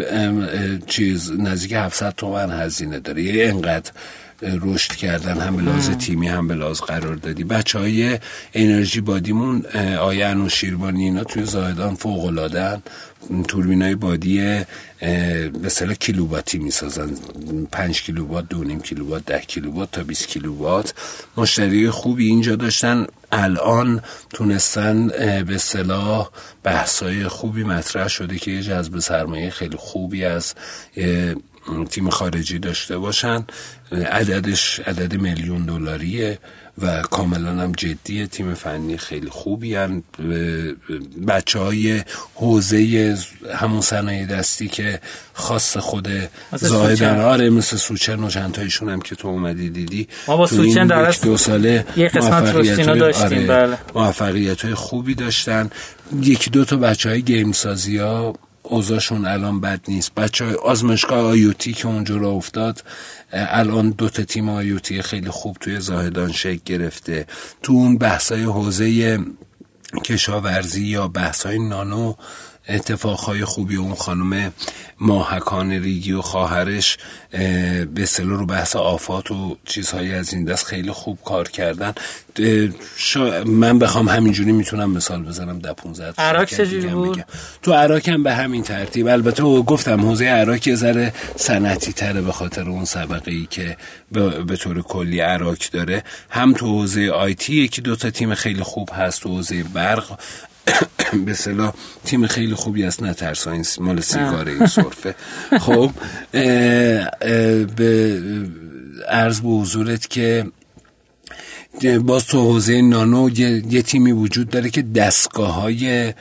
S3: چیز نزدیک 700 تومن هزینه داره. یه انقدر رشد کردن هم به لحاظ تیمی هم به لحاظ قرار دادی. بچه های انرژی بادیمون آیه و شیربانی اینا توی زاهدان فوق العادن توربین های بادی به صلاح کیلوواتی می‌سازن. پنج کیلووات دو نیم کیلووات ده کیلووات تا 20 کیلووات. مشتری خوبی اینجا داشتن. الان تونستن به صلاح بحثای خوبی مطرح شده که یه جذب سرمایه خیلی خوبی از تیم خارجی داشته باشن. عددش عدد میلیون دلاریه و کاملا هم جدیه تیم فنی خیلی خوبی هن بچه های حوزه همون صنایع دستی که خاص خود زاهدن آره مثل سوچن و چندتایشون هم که تو اومدی دیدی.
S1: ما با سوچن در
S3: دو ساله
S1: یه قسمت داشتیم آره بله.
S3: موفقیت های خوبی داشتن. یکی دو تا بچه های گیم سازی ها اوضاعشون الان بد نیست. بچه های آزمشگاه آیوتی که اونجا را افتاد الان دو تا تیم آیوتی خیلی خوب توی زاهدان شکل گرفته. تو اون بحثای حوزه کشاورزی یا بحثای نانو اتفاقهای خوبی اون خانم ماهکان ریگی و خواهرش به سلو رو بحث آفات و چیزهایی از این دست خیلی خوب کار کردن. من بخوام همینجوری می‌تونم مثال بزنم ده 15
S1: عراق بود؟
S3: تو عراق هم به همین ترتیب. البته گفتم حوزه عراق یه ذره صنعتی تره به خاطر اون سبقه ای که به طور کلی عراق داره. هم تو حوزه آیتی یکی دو تا تیم خیلی خوب هست. تو حوزه برق به صلاح تیم خیلی خوبی است نه ترساین مال سیگاره این صرفه خب به عرض به حضورت که باز تو حوزه نانو یه, تیمی وجود داره که دستگاه های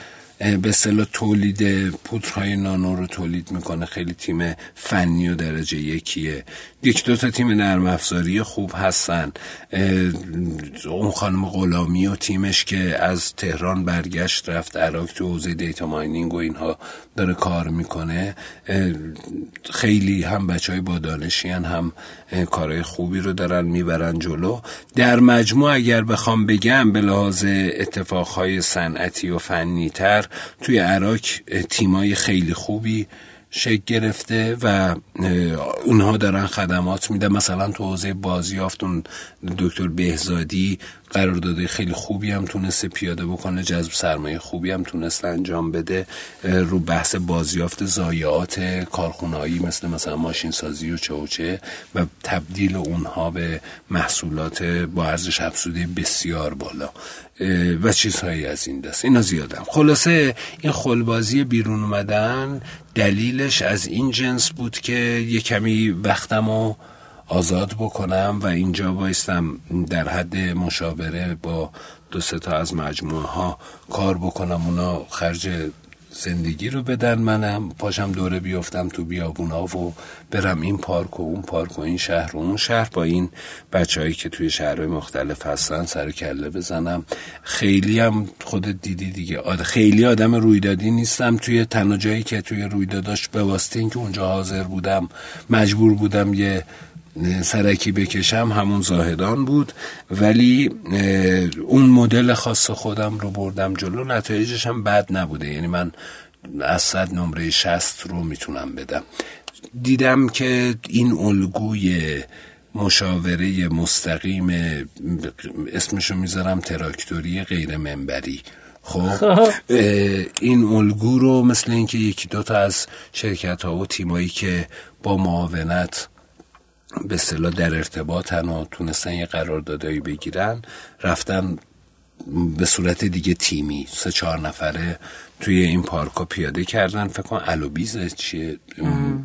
S3: به صلاح تولید پودرهای نانو رو تولید می‌کنه. خیلی تیم فنی و درجه یکیه. یک دو تا تیم نرم افزاری خوب هستن. اون خانم غلامی و تیمش که از تهران برگشت رفت عراق تو حوزه دیتا ماینینگ و اینها داره کار می‌کنه. خیلی هم بچه های با دانشیان هم کارهای خوبی رو دارن می‌برن جلو. در مجموع اگر بخوام بگم به لحاظ اتفاقهای صنعتی و فنی تر توی عراق تیمای خیلی خوبی شکل گرفته و اونها دارن خدمات میده مثلا تو حوزه بازیافت اون دکتر بهزادی قرارداد خیلی خوبی هم تونسته پیاده بکنه جذب سرمایه خوبی هم تونسته انجام بده رو بحث بازیافت زایعات کارخونهایی مثل مثلا ماشین سازی و چه و تبدیل اونها به محصولات با ارزش افزوده بسیار بالا و چیزهایی از این دست. اینا زیادم. خلاصه این خلبازی بیرون اومدن دلیلش از این جنس بود که یه کمی وقتم آزاد بکنم و اینجا بایستم در حد مشاوره با دو سه تا از مجموعه ها کار بکنم اونا خرج زندگی رو بدن منم پاشم دوره بیفتم تو بیابونا و برم این پارک و اون پارک و این شهر و اون شهر با این بچههایی که توی شهرهای مختلف هستن سر کله بزنم. خیلی هم خودت دیدی دیگه. خیلی آدم رویدادی نیستم. توی تنها جایی که توی رویداداش به واسطه اینکه اونجا حاضر بودم مجبور بودم یه سرکی بکشم همون زاهدان بود ولی اون مدل خاص خودم رو بردم جلو نتایجش هم بد نبوده یعنی من از صد نمره شست رو می‌تونم بدم دیدم که این الگوی مشاوره مستقیم اسمشو می‌ذارم تراکتوری غیر منبری خب. این الگو رو مثل اینکه یکی دوتا از شرکت ها و تیمایی که با معاونت به صلاح در ارتباطن و تونستن یه قراردادایی بگیرن رفتن به صورت دیگه تیمی سه چهار نفره توی این پارکا پیاده کردن. فکر کنم الوبیز چیه؟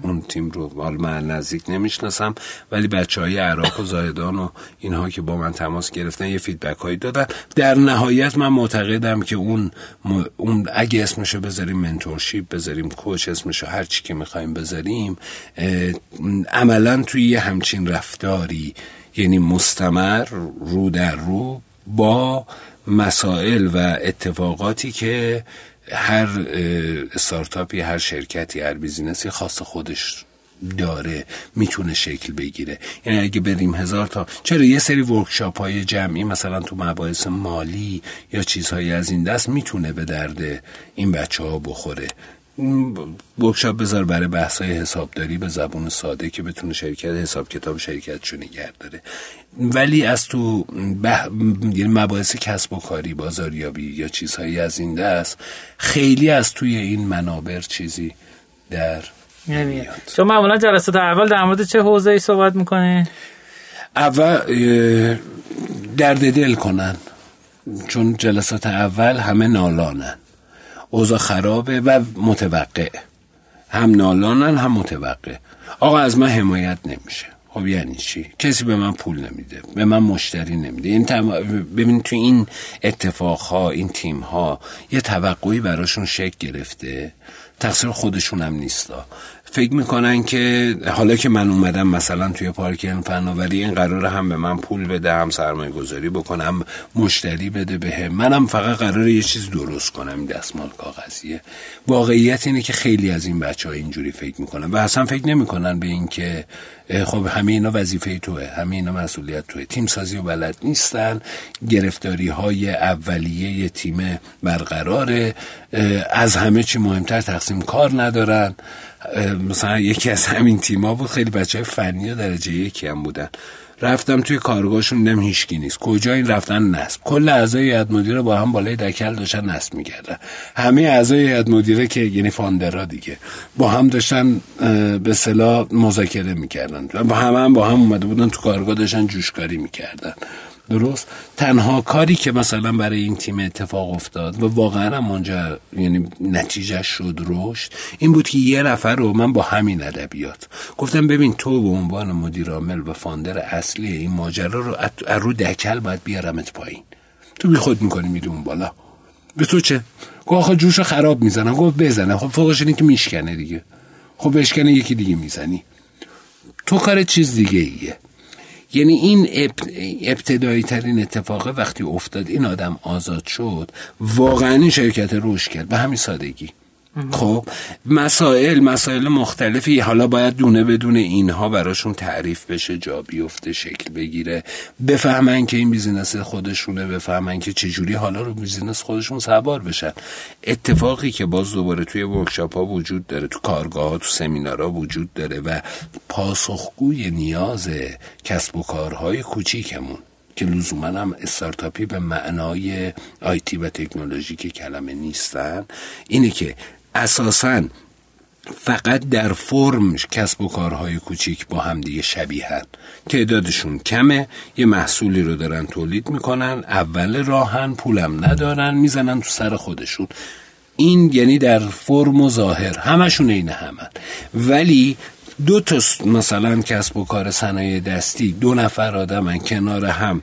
S3: اون تیم رو حال من نزدیک نمی‌شناسم ولی بچه های عراق و زایدان و اینها که با من تماس گرفتن یه فیدبک هایی دادن. در نهایت من معتقدم که اون, اون اگه اسمشو بذاریم mentorship بذاریم coach اسمشو هر چی که می‌خوایم بذاریم عملا توی یه همچین رفتاری یعنی مستمر رو در رو با مسائل و اتفاقاتی که هر استارتاپی هر شرکتی هر business ی خاص خودش داره می‌تونه شکل بگیره. یعنی اگه بریم هزار تا چرا یه سری workshop های جمعی مثلا تو مباحث مالی یا چیزهایی از این دست می‌تونه به درد این بچه ها بخوره؟ ورکشاپ بذار برای بحث های حسابداری به زبون ساده که بتونه شرکت حساب کتاب شرکت نگه داره. ولی از تو بح... یعنی مباحث کسب و کاری بازاریابی یا چیزهایی از این دست خیلی از توی این منابر چیزی در
S1: نمیاد. چون معمولا جلسات اول در مورد چه حوزه ای صحبت می‌کنه؟
S3: اول درد دل کنن. چون جلسات اول همه نالانن. اوضاع خرابه و متوقع. هم نالانن هم متوقع. آقا از من حمایت نمیشه. خب یعنی چی؟ کسی به من پول نمیده به من مشتری نمیده. این تم... ببین تو این اتفاق ها این تیم ها یه توقعی براشون شکل گرفته. تقصیر خودشون هم نیستا. فکر می‌کنن که حالا که من اومدم مثلا توی پارک فناوری این قرار هم به من پول بده هم سرمایه گذاری بکنم مشتری بده به منم فقط قرار یه چیز درست کنم دستمال کاغذیه. واقعیت اینه که خیلی از این بچه ها اینجوری فکر می‌کنن و اصلا فکر نمی‌کنن به این که خب همه اینا وظیفه توه همه اینا مسئولیت توه. تیم سازی و بلد نیستن گرفتاری های اولیه تیم برقراره. از همه چی مهمتر تقسیم کار ندارن. مثلا یکی از همین تیما بود خیلی بچه فنی و درجه یکی هم بودن. رفتم توی کارگاهشون نم هیچکی نیست. این رفتن نصب؟ کل اعضای هیئت مدیره با هم بالای دکل داشتن نصب می‌کردن. همه اعضای هیئت مدیره که یعنی فاندرها دیگه با هم داشتن به صلاح مذاکره می‌کردن. با هم, هم با هم اومده بودن تو کارگاه داشتن جوشکاری می‌کردن. درست. تنها کاری که مثلا برای این تیم اتفاق افتاد و واقعا هم اونجا یعنی نتیجه شد رشد این بود که یه نفر رو من با همین ادبیات گفتم ببین تو به عنوان مدیر عامل و فاندر اصلی این ماجرا رو از رو دکل باید بیارمت پایین. تو بی خود می‌کنی میری اون بالا. به تو چه؟ گفت آخه جوش خراب می‌زنن گفت بزنه. خب فوقش اینه که میشکنه دیگه. خب بشکنه یکی دیگه می‌زنی. تو کار چیز دیگه ایه یعنی این ابتدایی ترین اتفاقه وقتی افتاد این آدم آزاد شد واقعا شرکت رشد کرد. به همین سادگی. خب مسائل مسائل مختلفی. حالا باید دونه به دونه اینها براشون تعریف بشه جا بیفته شکل بگیره. بفهمن که این business خودشونه بفهمن که چجوری حالا رو business خودشون سوار بشن. اتفاقی که باز دوباره توی workshop ها وجود داره تو کارگاه ها تو سمینارها وجود داره و پاسخگوی نیاز کسب و کارهای کوچیکمون که لزوما هم استارتاپی به معنای آیتی و تکنولوژی که کلمه نیستن اینه که اساسا فقط در فرم کسب و کارهای کوچیک با هم دیگه شبیهن تعدادشون کمه یه محصولی رو دارن تولید می‌کنن اول راهن پولم ندارن می‌زنن تو سر خودشون. این یعنی در فرم و ظاهر همشون عین همن. ولی دو تا مثلا کسب و کار صنایع دستی دو نفر آدمن کنار هم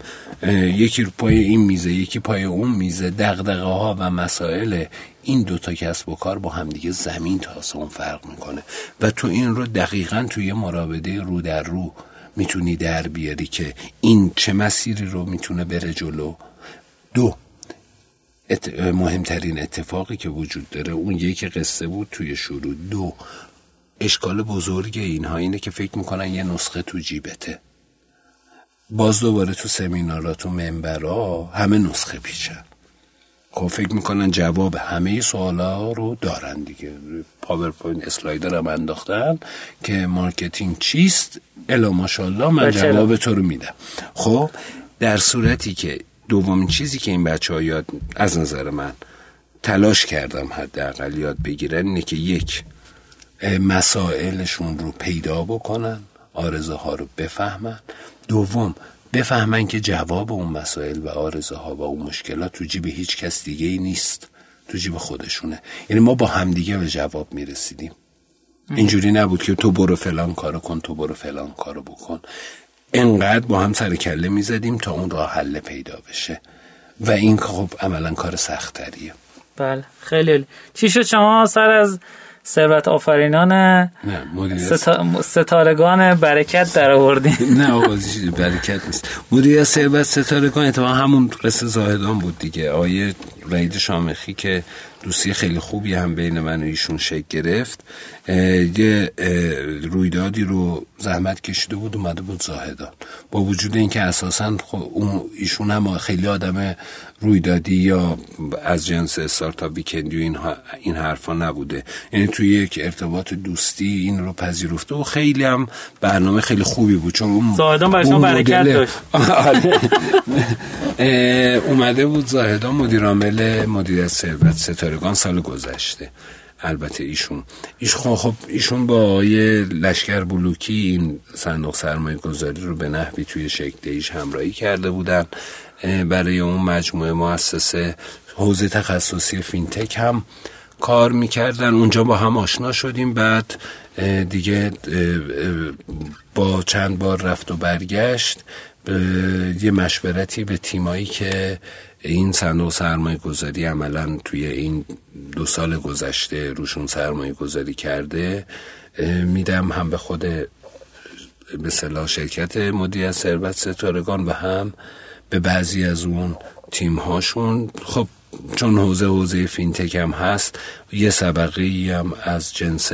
S3: یکی پای این میزه یکی پای اون میزه دغدغه ها و مسائل این دوتا کسب و کار با همدیگه زمین تا آسمون فرق می‌کنه. و تو این رو دقیقا توی مراوده رو در رو می‌تونی در بیاری که این چه مسیری رو می‌تونه بره جلو. دو مهمترین اتفاقی که وجود داره اون یکی قصه بود توی شروع. دو اشکال بزرگ اینها اینه که فکر می‌کنن یه نسخه تو جیبته. باز دوباره تو سمینارات و منبرا همه نسخه پیچن خب فکر می‌کنن جواب همه سوالا رو دارن دیگه. PowerPoint slide رو هم انداختن که marketing چیست؟ الا ماشاءالله من جواب تو رو میدم. خب در صورتی که دومین چیزی که این بچه ها یاد از نظر من تلاش کردم حداقل یاد بگیرن اینه که یک مسائلشون رو پیدا بکنن آرزه ها رو بفهمن. دوم بفهمن که جواب اون مسائل و آرزه ها و اون مشکلات تو جیب هیچ کس دیگه ای نیست تو جیب خودشونه. یعنی ما با همدیگه به جواب می‌رسیدیم. اینجوری نبود که تو برو فلان کارو کن تو برو فلان کارو بکن. انقدر با هم سر کله می‌زدیم تا اون راه حل پیدا بشه. و این خب عملا کار سختریه.
S1: بله خیلی چی شد شما سر از ثروت آفرینان ستا... ستارگان برکت در آوردین.
S3: نه آقا برکت نیست. مدیر ثروت ستارگان اتفاقا همون قصه زاهدان بود دیگه. آیه رئید شامخی که دوستی خیلی خوبی هم بین من و ایشون شکل گرفت. یه رویدادی رو زحمت کشیده بود اومده بود زاهدان با وجود اینکه اساسا خب اون ایشون هم خیلی آدم رویدادی یا از جنس استارتاپ ویکندی و این, این حرفا نبوده. یعنی توی یک ارتباط دوستی این رو پذیرفته و خیلی هم برنامه خیلی خوبی بود. چون اون
S1: زاهدان برای برکت داشت. آره.
S3: اومده بود زاهدان مدیر عامل مدیریت ثروت ستارگان سال گذشته. البته ایشون ایشون خب ایشون با آقای لشکر بلوکی این صندوق سرمایه گذاری رو به نحوی توی شکل ایش همراهی کرده بودن. برای اون مجموعه مؤسسه حوزه تخصصی فینتک هم کار می‌کردن. اونجا با هم آشنا شدیم. بعد دیگه با چند بار رفت و برگشت یه مشورتی به تیمایی که این صندوق سرمایه گذاری عملا توی این دو سال گذشته روشون سرمایه گذاری کرده میدم هم به خود صلاح شرکت مدیر ثروت ستارگان و هم به بعضی از اون تیم هاشون خب چون حوزه حوزه fintech هم هست یه سبقه هم از جنس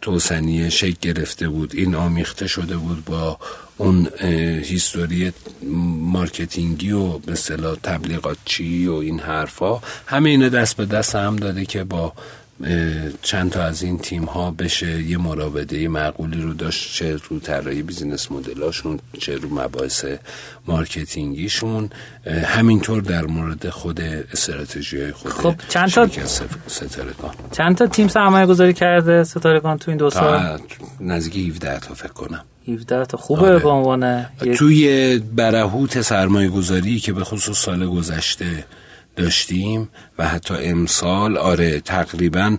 S3: توسنی شکل گرفته بود این آمیخته شده بود با اون history marketing ی و به اصطلاح تبلیغات چی و این حرفا همه اینا دست به دست هم داده که با چند تا از این تیم ها بشه یه مراوده معقولی رو داشت چه رو طراحی business model اشون چه رو مباحث marketing یشون همینطور در مورد خود استراتژی های خود
S1: خب چند تا
S3: ستارگان
S1: چند تا تیم سرمایه گذاری کرده ستارگان تو این دو سال؟
S3: نزدیک 17 تا فکر کنم.
S1: 17 تا خوبه آره. به عنوان
S3: توی برهوت سرمایه گذاری که به خصوص سال گذشته داشتیم و حتی امسال آره تقریبا.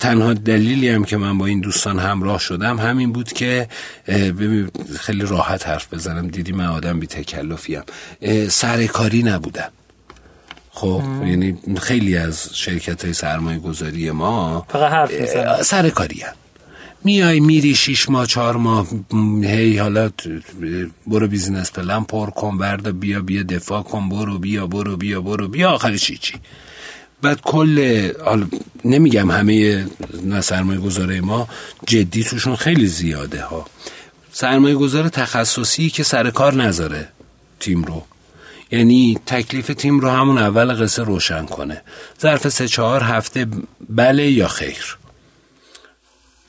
S3: تنها دلیلی هم که من با این دوستان همراه شدم همین بود که خیلی راحت حرف بزنم. دیدی من آدم بی تکلفیم سرکاری نبودم. خب یعنی خیلی از شرکت های سرمایه گذاری ما
S1: فقط حرف
S3: سرکاری هم میای میری شیش ماه چهار ماه هی حالا برو بیزینس پلن پر کن بردا بیا بیا دفاع کن برو بیا برو بیا برو بیا آخرش چی بعد کل نمیگم همه سرمایه گذاره ما جدی توشون خیلی زیاده ها. سرمایه گذار تخصصی که سر کار نذاره تیم رو. یعنی تکلیف تیم رو همون اول قصه روشن کنه. ظرف سه چهار هفته بله یا خیر.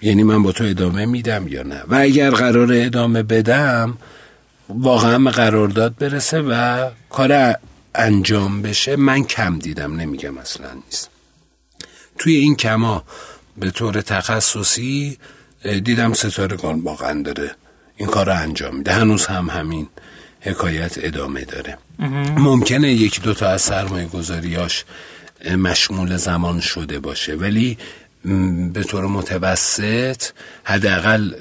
S3: یعنی من با تو ادامه میدم یا نه؟ و اگر قرار ادامه بدم واقعا به قرارداد برسه و کار انجام بشه من کم دیدم نمیگم اصلا نیست. توی این کما به طور تخصصی دیدم ستارگان واقعا داره این کار رو انجام میده. هنوز هم همین حکایت ادامه داره. ممکنه یکی دوتا از سرمایه گذاریاش مشمول زمان شده باشه ولی به طور متوسط حداقل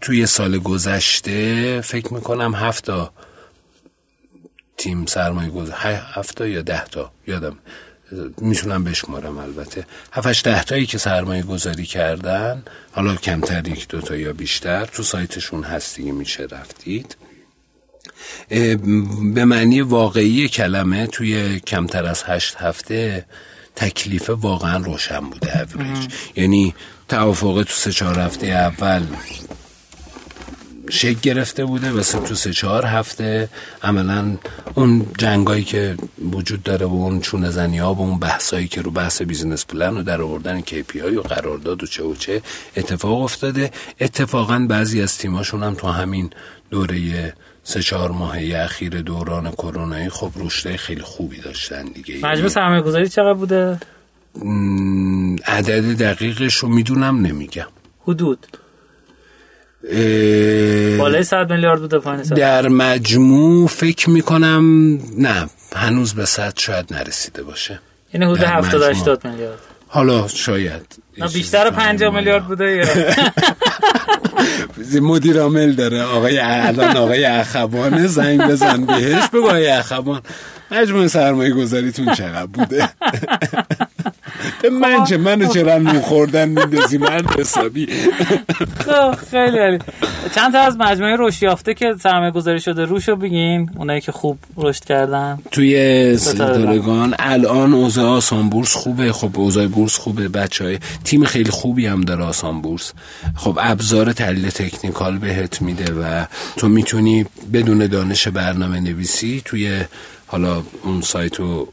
S3: توی سال گذشته فکر می‌کنم هفتا تیم سرمایه گذار هفتا یا ده تا یادم می‌تونم بشمارم البته. هفتش ده تایی که سرمایه گذاری کردن حالا کمتر یک دوتا یا بیشتر تو سایتشون هست دیگه میشه رفتید. به معنی واقعی کلمه توی کمتر از هشت هفته تکلیف واقعا روشن بوده اوریج یعنی توافق تو سه چهار هفته اول شکل گرفته بوده و تو سه چهار هفته عملا اون جنگایی که وجود داره و اون چونه زنی ها و اون بحثایی که رو بحث business plan و در آوردن KPI و قرارداد و چه و چه اتفاق افتاده. اتفاقا بعضی از تیماشون هم تو همین دوره سه چهار ماهه اخیر دوران کرونایی خب رشته خیلی خوبی داشتن دیگه.
S1: مجموع سرمایه گذاری چقدر بوده؟
S3: عدد دقیقش رو می‌دونم نمیگم.
S1: حدود. بالای 100 میلیارد بوده پایین
S3: در مجموع فکر می‌کنم نه هنوز به 100 شاید نرسیده باشه.
S1: یعنی حدود 70 80 میلیارد.
S3: حالا شاید.
S1: بیشتر 50 میلیارد بوده یا؟
S3: مدیر عامل داره. آقای الان آقای اخوان زنگ بزن بهش. بگو آقای اخوان مجموع سرمایه گذاریتون چقدر بوده؟ به من چه منو چرا نو خوردن میندازی من حسابی.
S1: خب، خیلی عالی. چند تا از مجموعه رشد یافته که سرمایه گذاری شده روشو بگین اونایی که خوب رشد کردن.
S3: توی دورگان الان اوضاع آسان بورس خوبه. خب اوضاع بورس خوبه. بچه های تیم خیلی خوبی هم داره آسان بورس. خب ابزار تحلیل تکنیکال بهت میده و تو می‌تونی بدون دانش برنامه نویسی توی حالا اون سایت و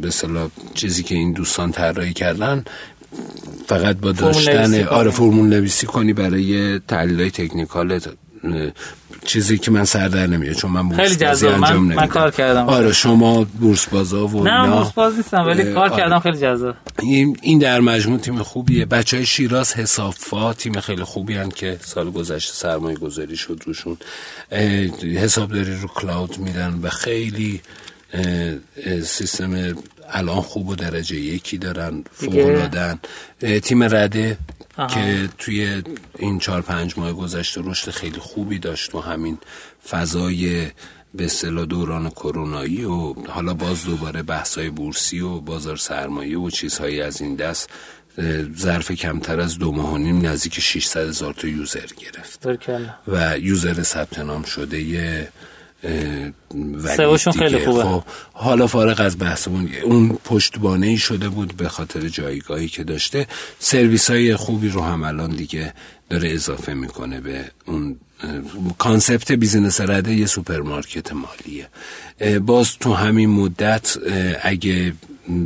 S3: به صلاح چیزی که این دوستان طراحی کردن فقط با داشتن آره فرمول نویسی کنی برای تحلیل تکنیکال چیزی که من سر در نمیاد چون من
S1: خیلی جذاب. من, من کار کردم.
S3: آره شما بورس بازا و
S1: نه بورس باز نیستم ولی کار آره. کردم خیلی جذاب.
S3: این در مجموع تیم خوبیه. بچه های شیراز حسابفا تیم خیلی خوبی هن که سال گذشته سرمایه گذاری شد روشون. حسابداری رو کلاود میدن و خیلی سیستم الان خوب و درجه یکی دارن فوق تیم رده؟ که توی این چهار پنج ماه گذشته رشد خیلی خوبی داشت و همین فضای به اصطلاح دوران کرونایی و حالا باز دوباره بحثای بورسی و بازار سرمایه و چیزهایی از این دست ظرف کمتر از دو ماه و نیم نزدیک 600 هزار تا user گرفت. و user ثبت نام شده یه
S1: سواشون خیلی خوبه. خب
S3: حالا فارغ از بحثمون اون پشتوانه ای شده بود به خاطر جایگاهی که داشته. سرویس های خوبی رو هم الان دیگه داره اضافه می‌کنه به اون concept business رده یه سوپرمارکت مالیه. باز تو همین مدت اگه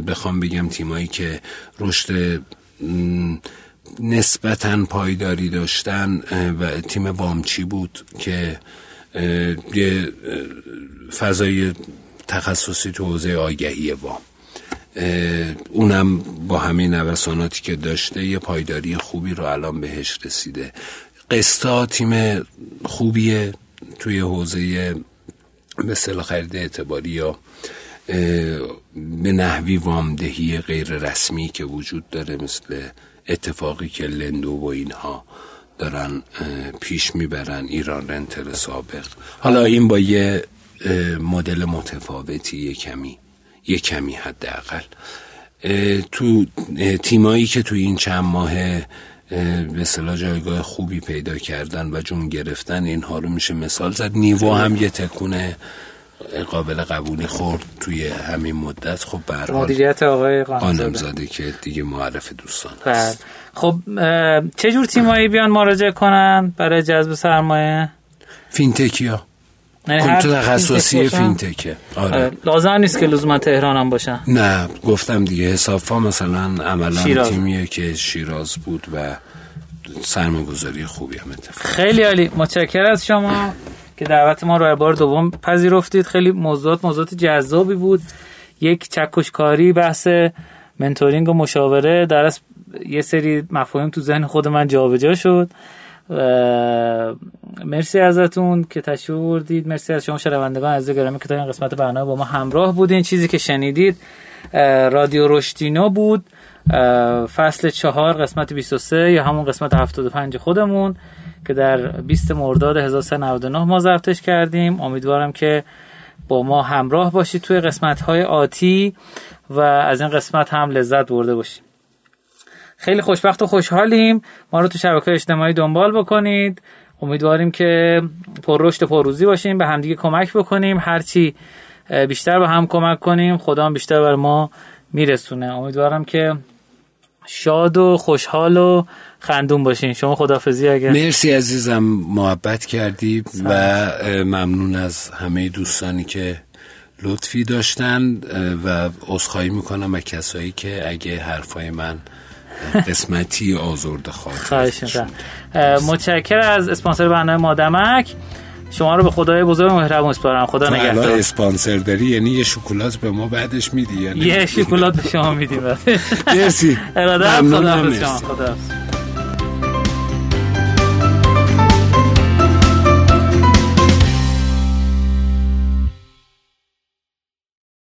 S3: بخوام بگم تیمایی که رشد نسبتا پایداری داشتن و تیم وامچی بود که یه فضای تخصصی تو حوزه آگهی وام اونم با همین نوساناتی که داشته یه پایداری خوبی رو الان بهش رسیده. قسطا تیم خوبیه توی حوزه مثل خرید اعتباری یا به نحوی وامدهی غیر رسمی که وجود داره مثل اتفاقی که لندو و اینها. دارن پیش می‌برن ایران رنتل سابق. حالا این با یه مدل متفاوتی یه کمی یه کمی حداقل. تو تیمایی که تو این چند ماه به صلاح جایگاه خوبی پیدا کردن و جون گرفتن اینها رو میشه مثال زد. نیوا هم یه تکونه قابل قبولی خورد توی همین مدت. خب برحال
S1: مدیریت آقای
S3: قانم زاده که دیگه معرف دوستان
S1: بله. خب چه جور تیمایی بیان مراجعه کنن برای جذب سرمایه؟
S3: فینتکیا. یعنی تو تخصصی فینتکه. آره.
S1: لازم نیست که لزوما تهران هم باشن.
S3: نه گفتم دیگه حسابا مثلا عملا تیمیه که شیراز بود و سرمایه‌گذاری خوبی هم اتفاق
S1: خیلی عالی. متشکرم از شما که دعوت ما رو بار دوم پذیرفتید. خیلی موضوعات موضوعات جذابی بود. یک چکشکاری بحث منتورینگ و مشاوره در یه سری مفاهیم تو ذهن خود من جابجا شد. مرسی ازتون که تشریف بردید مرسی از شما شنوندگان عزیز گرامی که تا این قسمت برنامه با ما همراه بودین. چیزی که شنیدید رادیو رشتینو بود. فصل چهار قسمت 23 یا همون قسمت 75 خودمون که در 20 مرداد 1399 ما ضبطش کردیم. امیدوارم که با ما همراه باشید توی قسمت های آتی و از این قسمت هم لذت برده باشید خیلی خوشبخت و خوشحالیم. ما رو تو شبکه اجتماعی دنبال بکنید. امیدواریم که پر رشد و پرروزی باشیم به همدیگه کمک بکنیم. هرچی بیشتر به هم کمک کنیم خدا هم بیشتر بر ما میرسونه. امیدوارم که شاد و خوشحال و خندون باشین. شما خدافزی اگر
S3: مرسی عزیزم محبت کردی و ممنون از همه دوستانی که لطفی داشتن و عذرخواهی می‌کنم از کسایی که اگه حرفای من قسمتی آزرده خواهد
S1: متشکر از اسپانسر برنامه مادمک. شما رو به خدای بزرگ مهربون اسپارم خدا نگهدار.
S3: اسپانسر داری یعنی یه شکلات به ما بعدش میدی
S1: یه شکلات به شما میدیم.
S3: مرسی.
S1: اراده خدا خدا